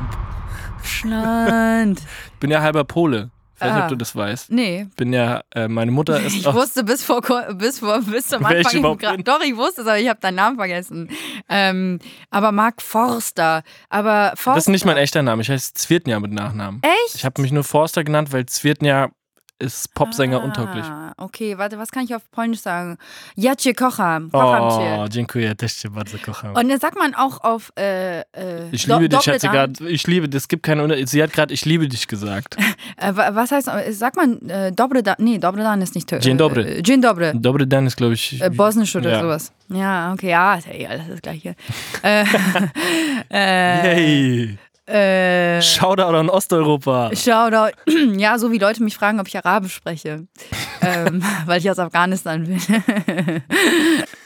Schland. Ich bin ja halber Pole. Ich weiß nicht, ob du das weißt. Nee. Bin ja, äh, meine Mutter ist Ich auch. wusste bis vor bis vor bis zum ich Anfang bin? Doch, ich wusste es, aber ich habe deinen Namen vergessen. Ähm, aber Mark Forster. Aber Forster. Das ist nicht mein echter Name. Ich heiße Zwirtnia mit Nachnamen. Echt? Ich habe mich nur Forster genannt, weil Zwirtnia ist Popsänger untauglich. Ah, okay, warte, was kann ich auf Polnisch sagen? Jacie kocham. Kocham cię. Oh, dziękuję, też cię bardzo kocham. Und das sagt man auch auf äh, äh, Ich liebe dich, hat sie gerade. Ich liebe, es gibt keine Unterschied. Sie hat gerade, ich liebe dich gesagt. Äh, wa- was heißt, äh, sagt man äh, Dobre Dan? Nee, Dobre Dan ist nicht. Äh, Dzień dobry. Äh, Dzień dobry. Dobry Dan ist, glaube ich. Äh, Bosnisch oder Ja. sowas. Ja, okay, ja, ist ja eh alles das Gleiche. äh, äh, Hey! Äh, Shoutout an Osteuropa. Shoutout. Ja, so wie Leute mich fragen, ob ich Arabisch spreche. ähm, weil ich aus Afghanistan bin.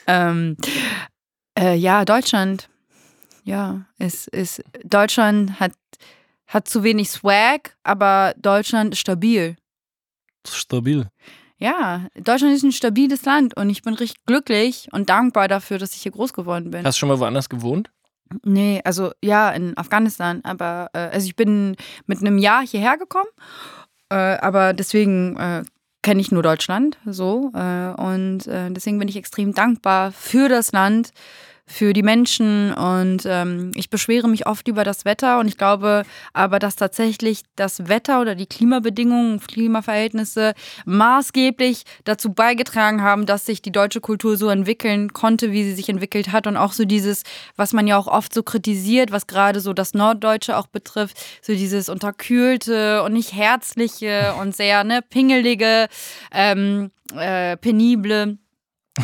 ähm, äh, ja, Deutschland. Ja, es ist, Deutschland hat, hat zu wenig Swag, aber Deutschland ist stabil. Stabil. Ja, Deutschland ist ein stabiles Land und ich bin richtig glücklich und dankbar dafür, dass ich hier groß geworden bin. Hast du schon mal woanders gewohnt? Nee, also ja, in Afghanistan, aber äh, also ich bin mit einem Jahr hierher gekommen, äh, aber deswegen äh, kenne ich nur Deutschland so äh, und äh, deswegen bin ich extrem dankbar für das Land, für die Menschen und ähm, ich beschwere mich oft über das Wetter und ich glaube aber, dass tatsächlich das Wetter oder die Klimabedingungen, Klimaverhältnisse maßgeblich dazu beigetragen haben, dass sich die deutsche Kultur so entwickeln konnte, wie sie sich entwickelt hat. Und auch so dieses, was man ja auch oft so kritisiert, was gerade so das Norddeutsche auch betrifft, so dieses unterkühlte und nicht herzliche und sehr ne, pingelige, ähm, äh, penible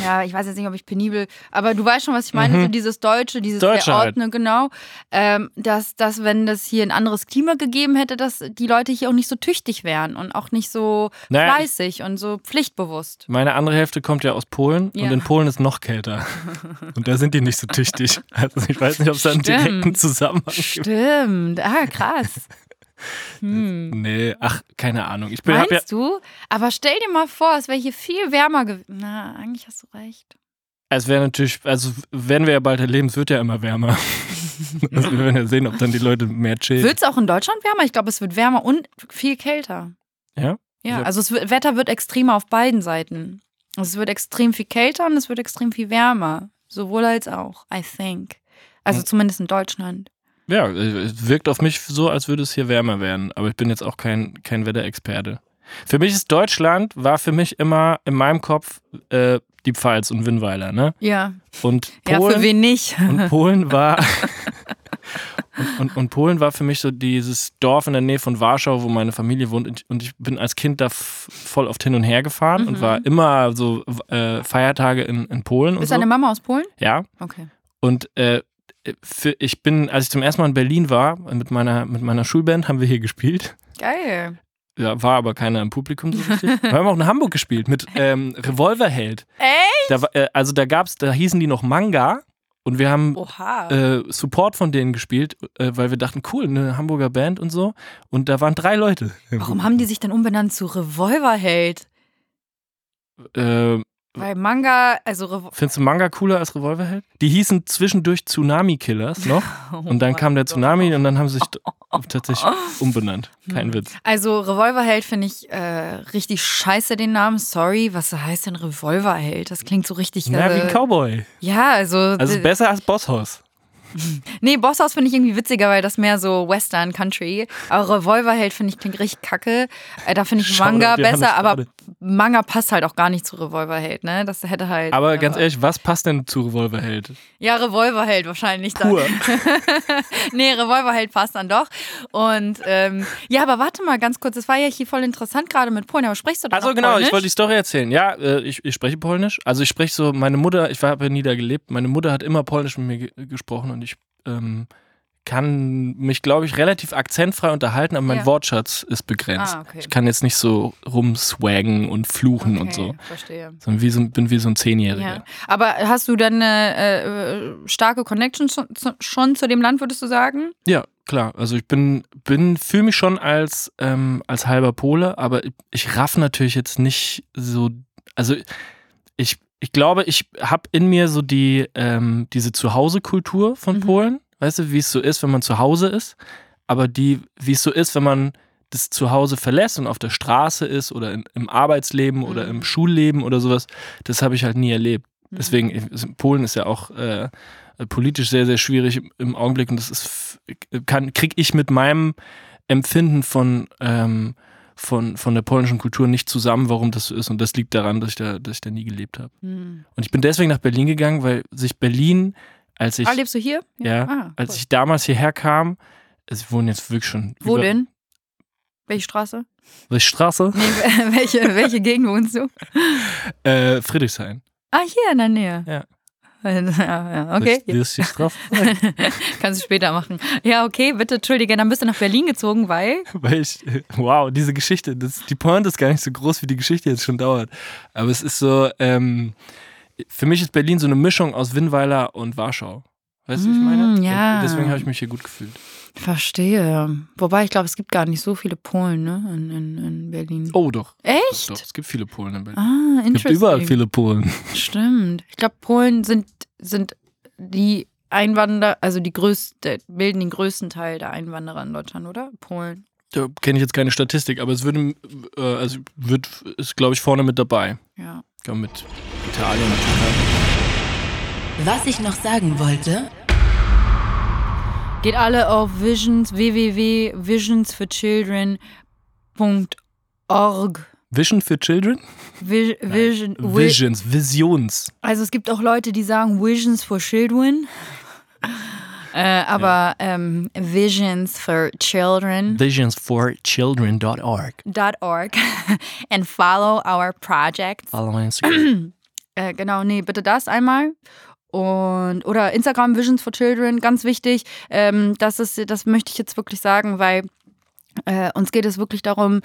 ja, ich weiß jetzt nicht, ob ich penibel, aber du weißt schon, was ich meine, Mhm. so dieses Deutsche, dieses Deutsche halt. Genau, ähm, dass, dass wenn das hier ein anderes Klima gegeben hätte, dass die Leute hier auch nicht so tüchtig wären und auch nicht so Naja, fleißig und so pflichtbewusst. Meine andere Hälfte kommt ja aus Polen Ja. und in Polen ist noch kälter. Und da sind die nicht so tüchtig. Also ich weiß nicht, ob es da einen direkten Zusammenhang gibt. Stimmt, ah, krass. Hm. Nee, ach, keine Ahnung. Ich bin, Meinst ja, du? Aber stell dir mal vor, es wäre hier viel wärmer gewesen. Na, eigentlich hast du recht. es wäre natürlich, also werden wir ja bald erleben, es wird ja immer wärmer. also wir werden ja sehen, ob dann die Leute mehr chillen. Wird es auch in Deutschland wärmer? Ich glaube, es wird wärmer und viel kälter. Ja? Ja, also das Wetter wird extremer auf beiden Seiten. Also es wird extrem viel kälter und es wird extrem viel wärmer. Sowohl als auch, I think. Also Hm. zumindest in Deutschland. Ja, es wirkt auf mich so, als würde es hier wärmer werden. Aber ich bin jetzt auch kein, kein Wetterexperte. Für mich ist Deutschland, war für mich immer in meinem Kopf äh, die Pfalz und Winnweiler, ne? Ja. Und Ja, Polen, für wen nicht? und Polen war und, und, und Polen war für mich so dieses Dorf in der Nähe von Warschau, wo meine Familie wohnt. Und ich- Und bin als Kind da voll oft hin und her gefahren und Mhm. war immer so äh, Feiertage in, in Polen und Ist so. deine Mama aus Polen? Ja. Okay. Und äh, für, ich bin, als ich zum ersten Mal in Berlin war, mit meiner, mit meiner Schulband haben wir hier gespielt. Geil. Ja, war aber keiner im Publikum so richtig. Wir haben auch in Hamburg gespielt mit ähm, Revolverheld. Echt? Da, äh, also da gab's, da hießen die noch Manga und wir haben äh, Support von denen gespielt, äh, weil wir dachten, cool, eine Hamburger Band und so. Und da waren drei Leute. Warum haben die sich dann umbenannt zu Revolverheld? Äh, Weil Manga, also Revo findest du Manga cooler als Revolverheld? Die hießen zwischendurch Tsunami Killers noch. Und dann kam der Tsunami und dann haben sie sich tatsächlich umbenannt. Kein Witz. Also Revolverheld finde ich äh, richtig scheiße den Namen. Sorry, was heißt denn Revolverheld? Das klingt so richtig. Na, wie ein äh, Cowboy. ja, also, Also besser als Bosshaus. nee, Bosshaus finde ich irgendwie witziger, weil das mehr so Western Country. Aber Revolverheld finde ich klingt richtig kacke. Äh, da finde ich Manga Johannes besser, aber. Manga passt halt auch gar nicht zu Revolverheld, ne? Das hätte halt. Aber äh, ganz ehrlich, was passt denn zu Revolverheld? Ja, Revolverheld wahrscheinlich dann. Pur. nee, Revolverheld passt dann doch. Und ähm, ja, aber warte mal ganz kurz, das war ja hier voll interessant gerade mit Polen, aber sprichst du doch Also genau, Polnisch? ich wollte die Story erzählen. Ja, äh, ich, ich spreche Polnisch. Also ich spreche so, meine Mutter, ich habe ja nie da gelebt, meine Mutter hat immer Polnisch mit mir ge gesprochen und ich ähm, kann mich, glaube ich, relativ akzentfrei unterhalten, aber mein Ja. Wortschatz ist begrenzt. Ah, okay. Ich kann jetzt nicht so rumswaggen und fluchen und so. Verstehe. Sondern wie so, bin wie so ein Zehnjähriger. Ja. Aber hast du dann eine äh, starke Connection schon, zu- schon zu dem Land, würdest du sagen? Ja, klar. Also ich bin, bin fühle mich schon als, ähm, als halber Pole, aber ich, ich raff natürlich jetzt nicht so. Also ich, ich glaube, ich habe in mir so die ähm, diese Zuhause-Kultur von Mhm. Polen. Weißt du, wie es so ist, wenn man zu Hause ist, aber die, wie es so ist, wenn man das Zuhause verlässt und auf der Straße ist oder in, im Arbeitsleben oder Mhm. im Schulleben oder sowas, das habe ich halt nie erlebt. Mhm. Deswegen, ich- Polen ist ja auch äh, politisch sehr, sehr schwierig im, im Augenblick und das ist, kann, krieg ich mit meinem Empfinden von, ähm, von, von der polnischen Kultur nicht zusammen, warum das so ist. Und das liegt daran, dass ich da, dass ich da nie gelebt habe. Hm. Und ich bin deswegen nach Berlin gegangen, weil sich Berlin, als ich, Ah, lebst du hier? ja, Ah, als cool. ich damals hierher kam, also ich wohne jetzt wirklich schon. Wo denn? Welche Straße? Welche Straße? Nee, welche, welche Gegend wohnst du? Äh, Friedrichshain. Ah, hier in der Nähe. Ja. Ja, okay. Wie ist die Straße? Kannst du später machen. Ja, okay, bitte, entschuldige, dann bist du nach Berlin gezogen, weil. Weil ich, wow, diese Geschichte, das, die Pointe ist gar nicht so groß, wie die Geschichte jetzt schon dauert. Aber es ist so, ähm, für mich ist Berlin so eine Mischung aus Winnweiler und Warschau. Weißt du, wie ich meine? Mm, ja. Deswegen habe ich mich hier gut gefühlt. Verstehe. Wobei ich glaube, es gibt gar nicht so viele Polen, ne? In, in, in Berlin. Oh, doch. Echt? Doch, es gibt viele Polen in Berlin. Ah, es gibt überall viele Polen. Stimmt. Ich glaube, Polen sind, sind die Einwanderer, also die größte, bilden den größten Teil der Einwanderer in Deutschland, oder? Polen. Da kenne ich jetzt keine Statistik, aber es würde, äh, also wird, ist, glaube ich, vorne mit dabei. Ja. Ich glaube, mit Italien und Türkei. Was ich noch sagen wollte, Geht alle auf Visions, www.visionsforchildren.org. Vision for Children? Vi Vision, vi Visions, Visions. also es gibt auch Leute, die sagen Visions for Children. Äh, aber ähm, Visions for Children. Visionsforchildren.org. .org and follow our projects. Follow my Instagram. Äh, genau, nee, bitte das einmal. Und, oder Instagram Visions for Children, ganz wichtig. Ähm, das, ist, das möchte ich jetzt wirklich sagen, weil äh, uns geht es wirklich darum,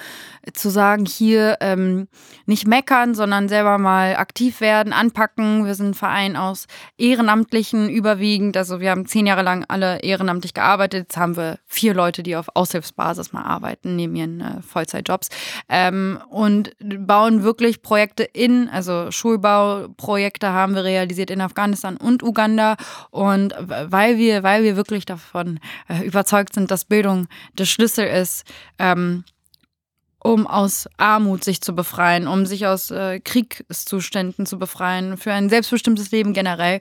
zu sagen, hier ähm, nicht meckern, sondern selber mal aktiv werden, anpacken. Wir sind ein Verein aus Ehrenamtlichen überwiegend. Also wir haben zehn Jahre lang alle ehrenamtlich gearbeitet. Jetzt haben wir vier Leute, die auf Aushilfsbasis mal arbeiten, neben ihren äh, Vollzeitjobs. Ähm, und bauen wirklich Projekte in, also Schulbauprojekte haben wir realisiert in Afghanistan und Uganda. Und weil wir, weil wir wirklich davon äh, überzeugt sind, dass Bildung der Schlüssel ist, ähm, um aus Armut sich zu befreien, um sich aus äh, Kriegszuständen zu befreien, für ein selbstbestimmtes Leben generell.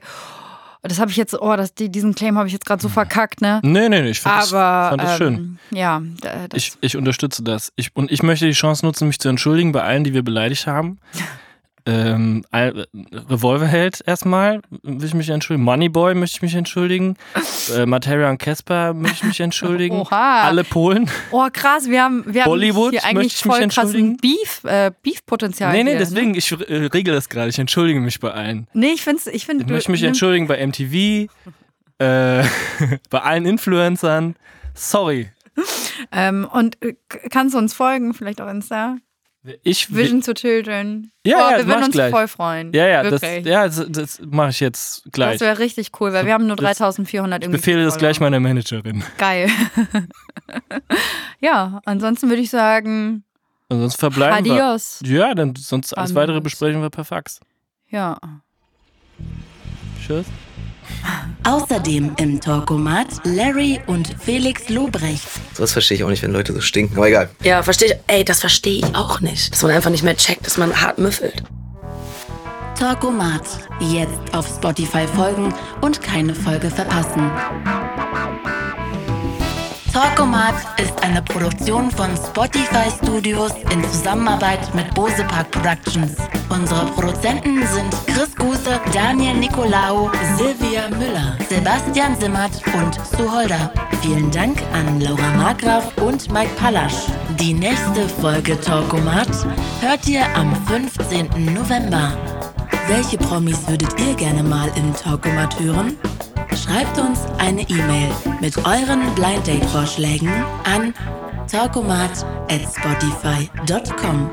Das habe ich jetzt, oh, das, diesen Claim habe ich jetzt gerade so verkackt, ne? Nee, nee, nee, ich fand, Aber, das, fand das ähm, schön. Ja, das, Ich, ich unterstütze das. Ich, und ich möchte die Chance nutzen, mich zu entschuldigen bei allen, die wir beleidigt haben. Ähm, Al- Revolverheld erstmal will ich mich entschuldigen. Moneyboy möchte ich mich entschuldigen. äh, Materia und Casper möchte ich mich entschuldigen. Oha. Alle Polen. oh krass, wir haben, wir Bollywood, haben hier eigentlich voll entschuldigen? Beef, äh, Beef-Potenzial. nee, nee, hier, Ne? deswegen, ich äh, regel das gerade. Ich entschuldige mich bei allen. Nee, ich finde ich find, Ich möchte mich entschuldigen bei MTV, äh, bei allen Influencern. Sorry. Ähm, und äh, kannst du uns folgen, vielleicht auch Insta? Ich Vision to Children. Ja, oh, ja, wir würden ich uns gleich. voll freuen. Ja, ja, das, Wirklich. ja, das, das mache ich jetzt gleich. Das wäre richtig cool, weil wir haben nur Das- 3400 Ich irgendwie. befehle das gleich meiner Managerin. Geil. ja, ansonsten würde ich sagen, Ansonsten verbleiben wir. adios. Ja, dann sonst alles weitere besprechen wir per Fax. Ja. Tschüss. Außerdem im Talkomat Larry und Felix Lobrecht. Sowas verstehe ich auch nicht, wenn Leute so stinken. Aber egal. Ja, verstehe ich. Ey, das verstehe ich auch nicht. Dass man einfach nicht mehr checkt, dass man hart müffelt. Talkomat. Jetzt auf Spotify folgen und keine Folge verpassen. Talkomat ist eine Produktion von Spotify Studios in Zusammenarbeit mit Bose Park Productions. Unsere Produzenten sind Chris Guse, Daniel Nicolaou, Silvia Müller, Sebastian Simmert und Sue Holder. Vielen Dank an Laura Markgraf und Mike Pallasch. Die nächste Folge Talkomat hört ihr am 15. November. Welche Promis würdet ihr gerne mal im Talkomat hören? Schreibt uns eine E-Mail mit euren Blind Date Vorschlägen an talkomat at spotify.com.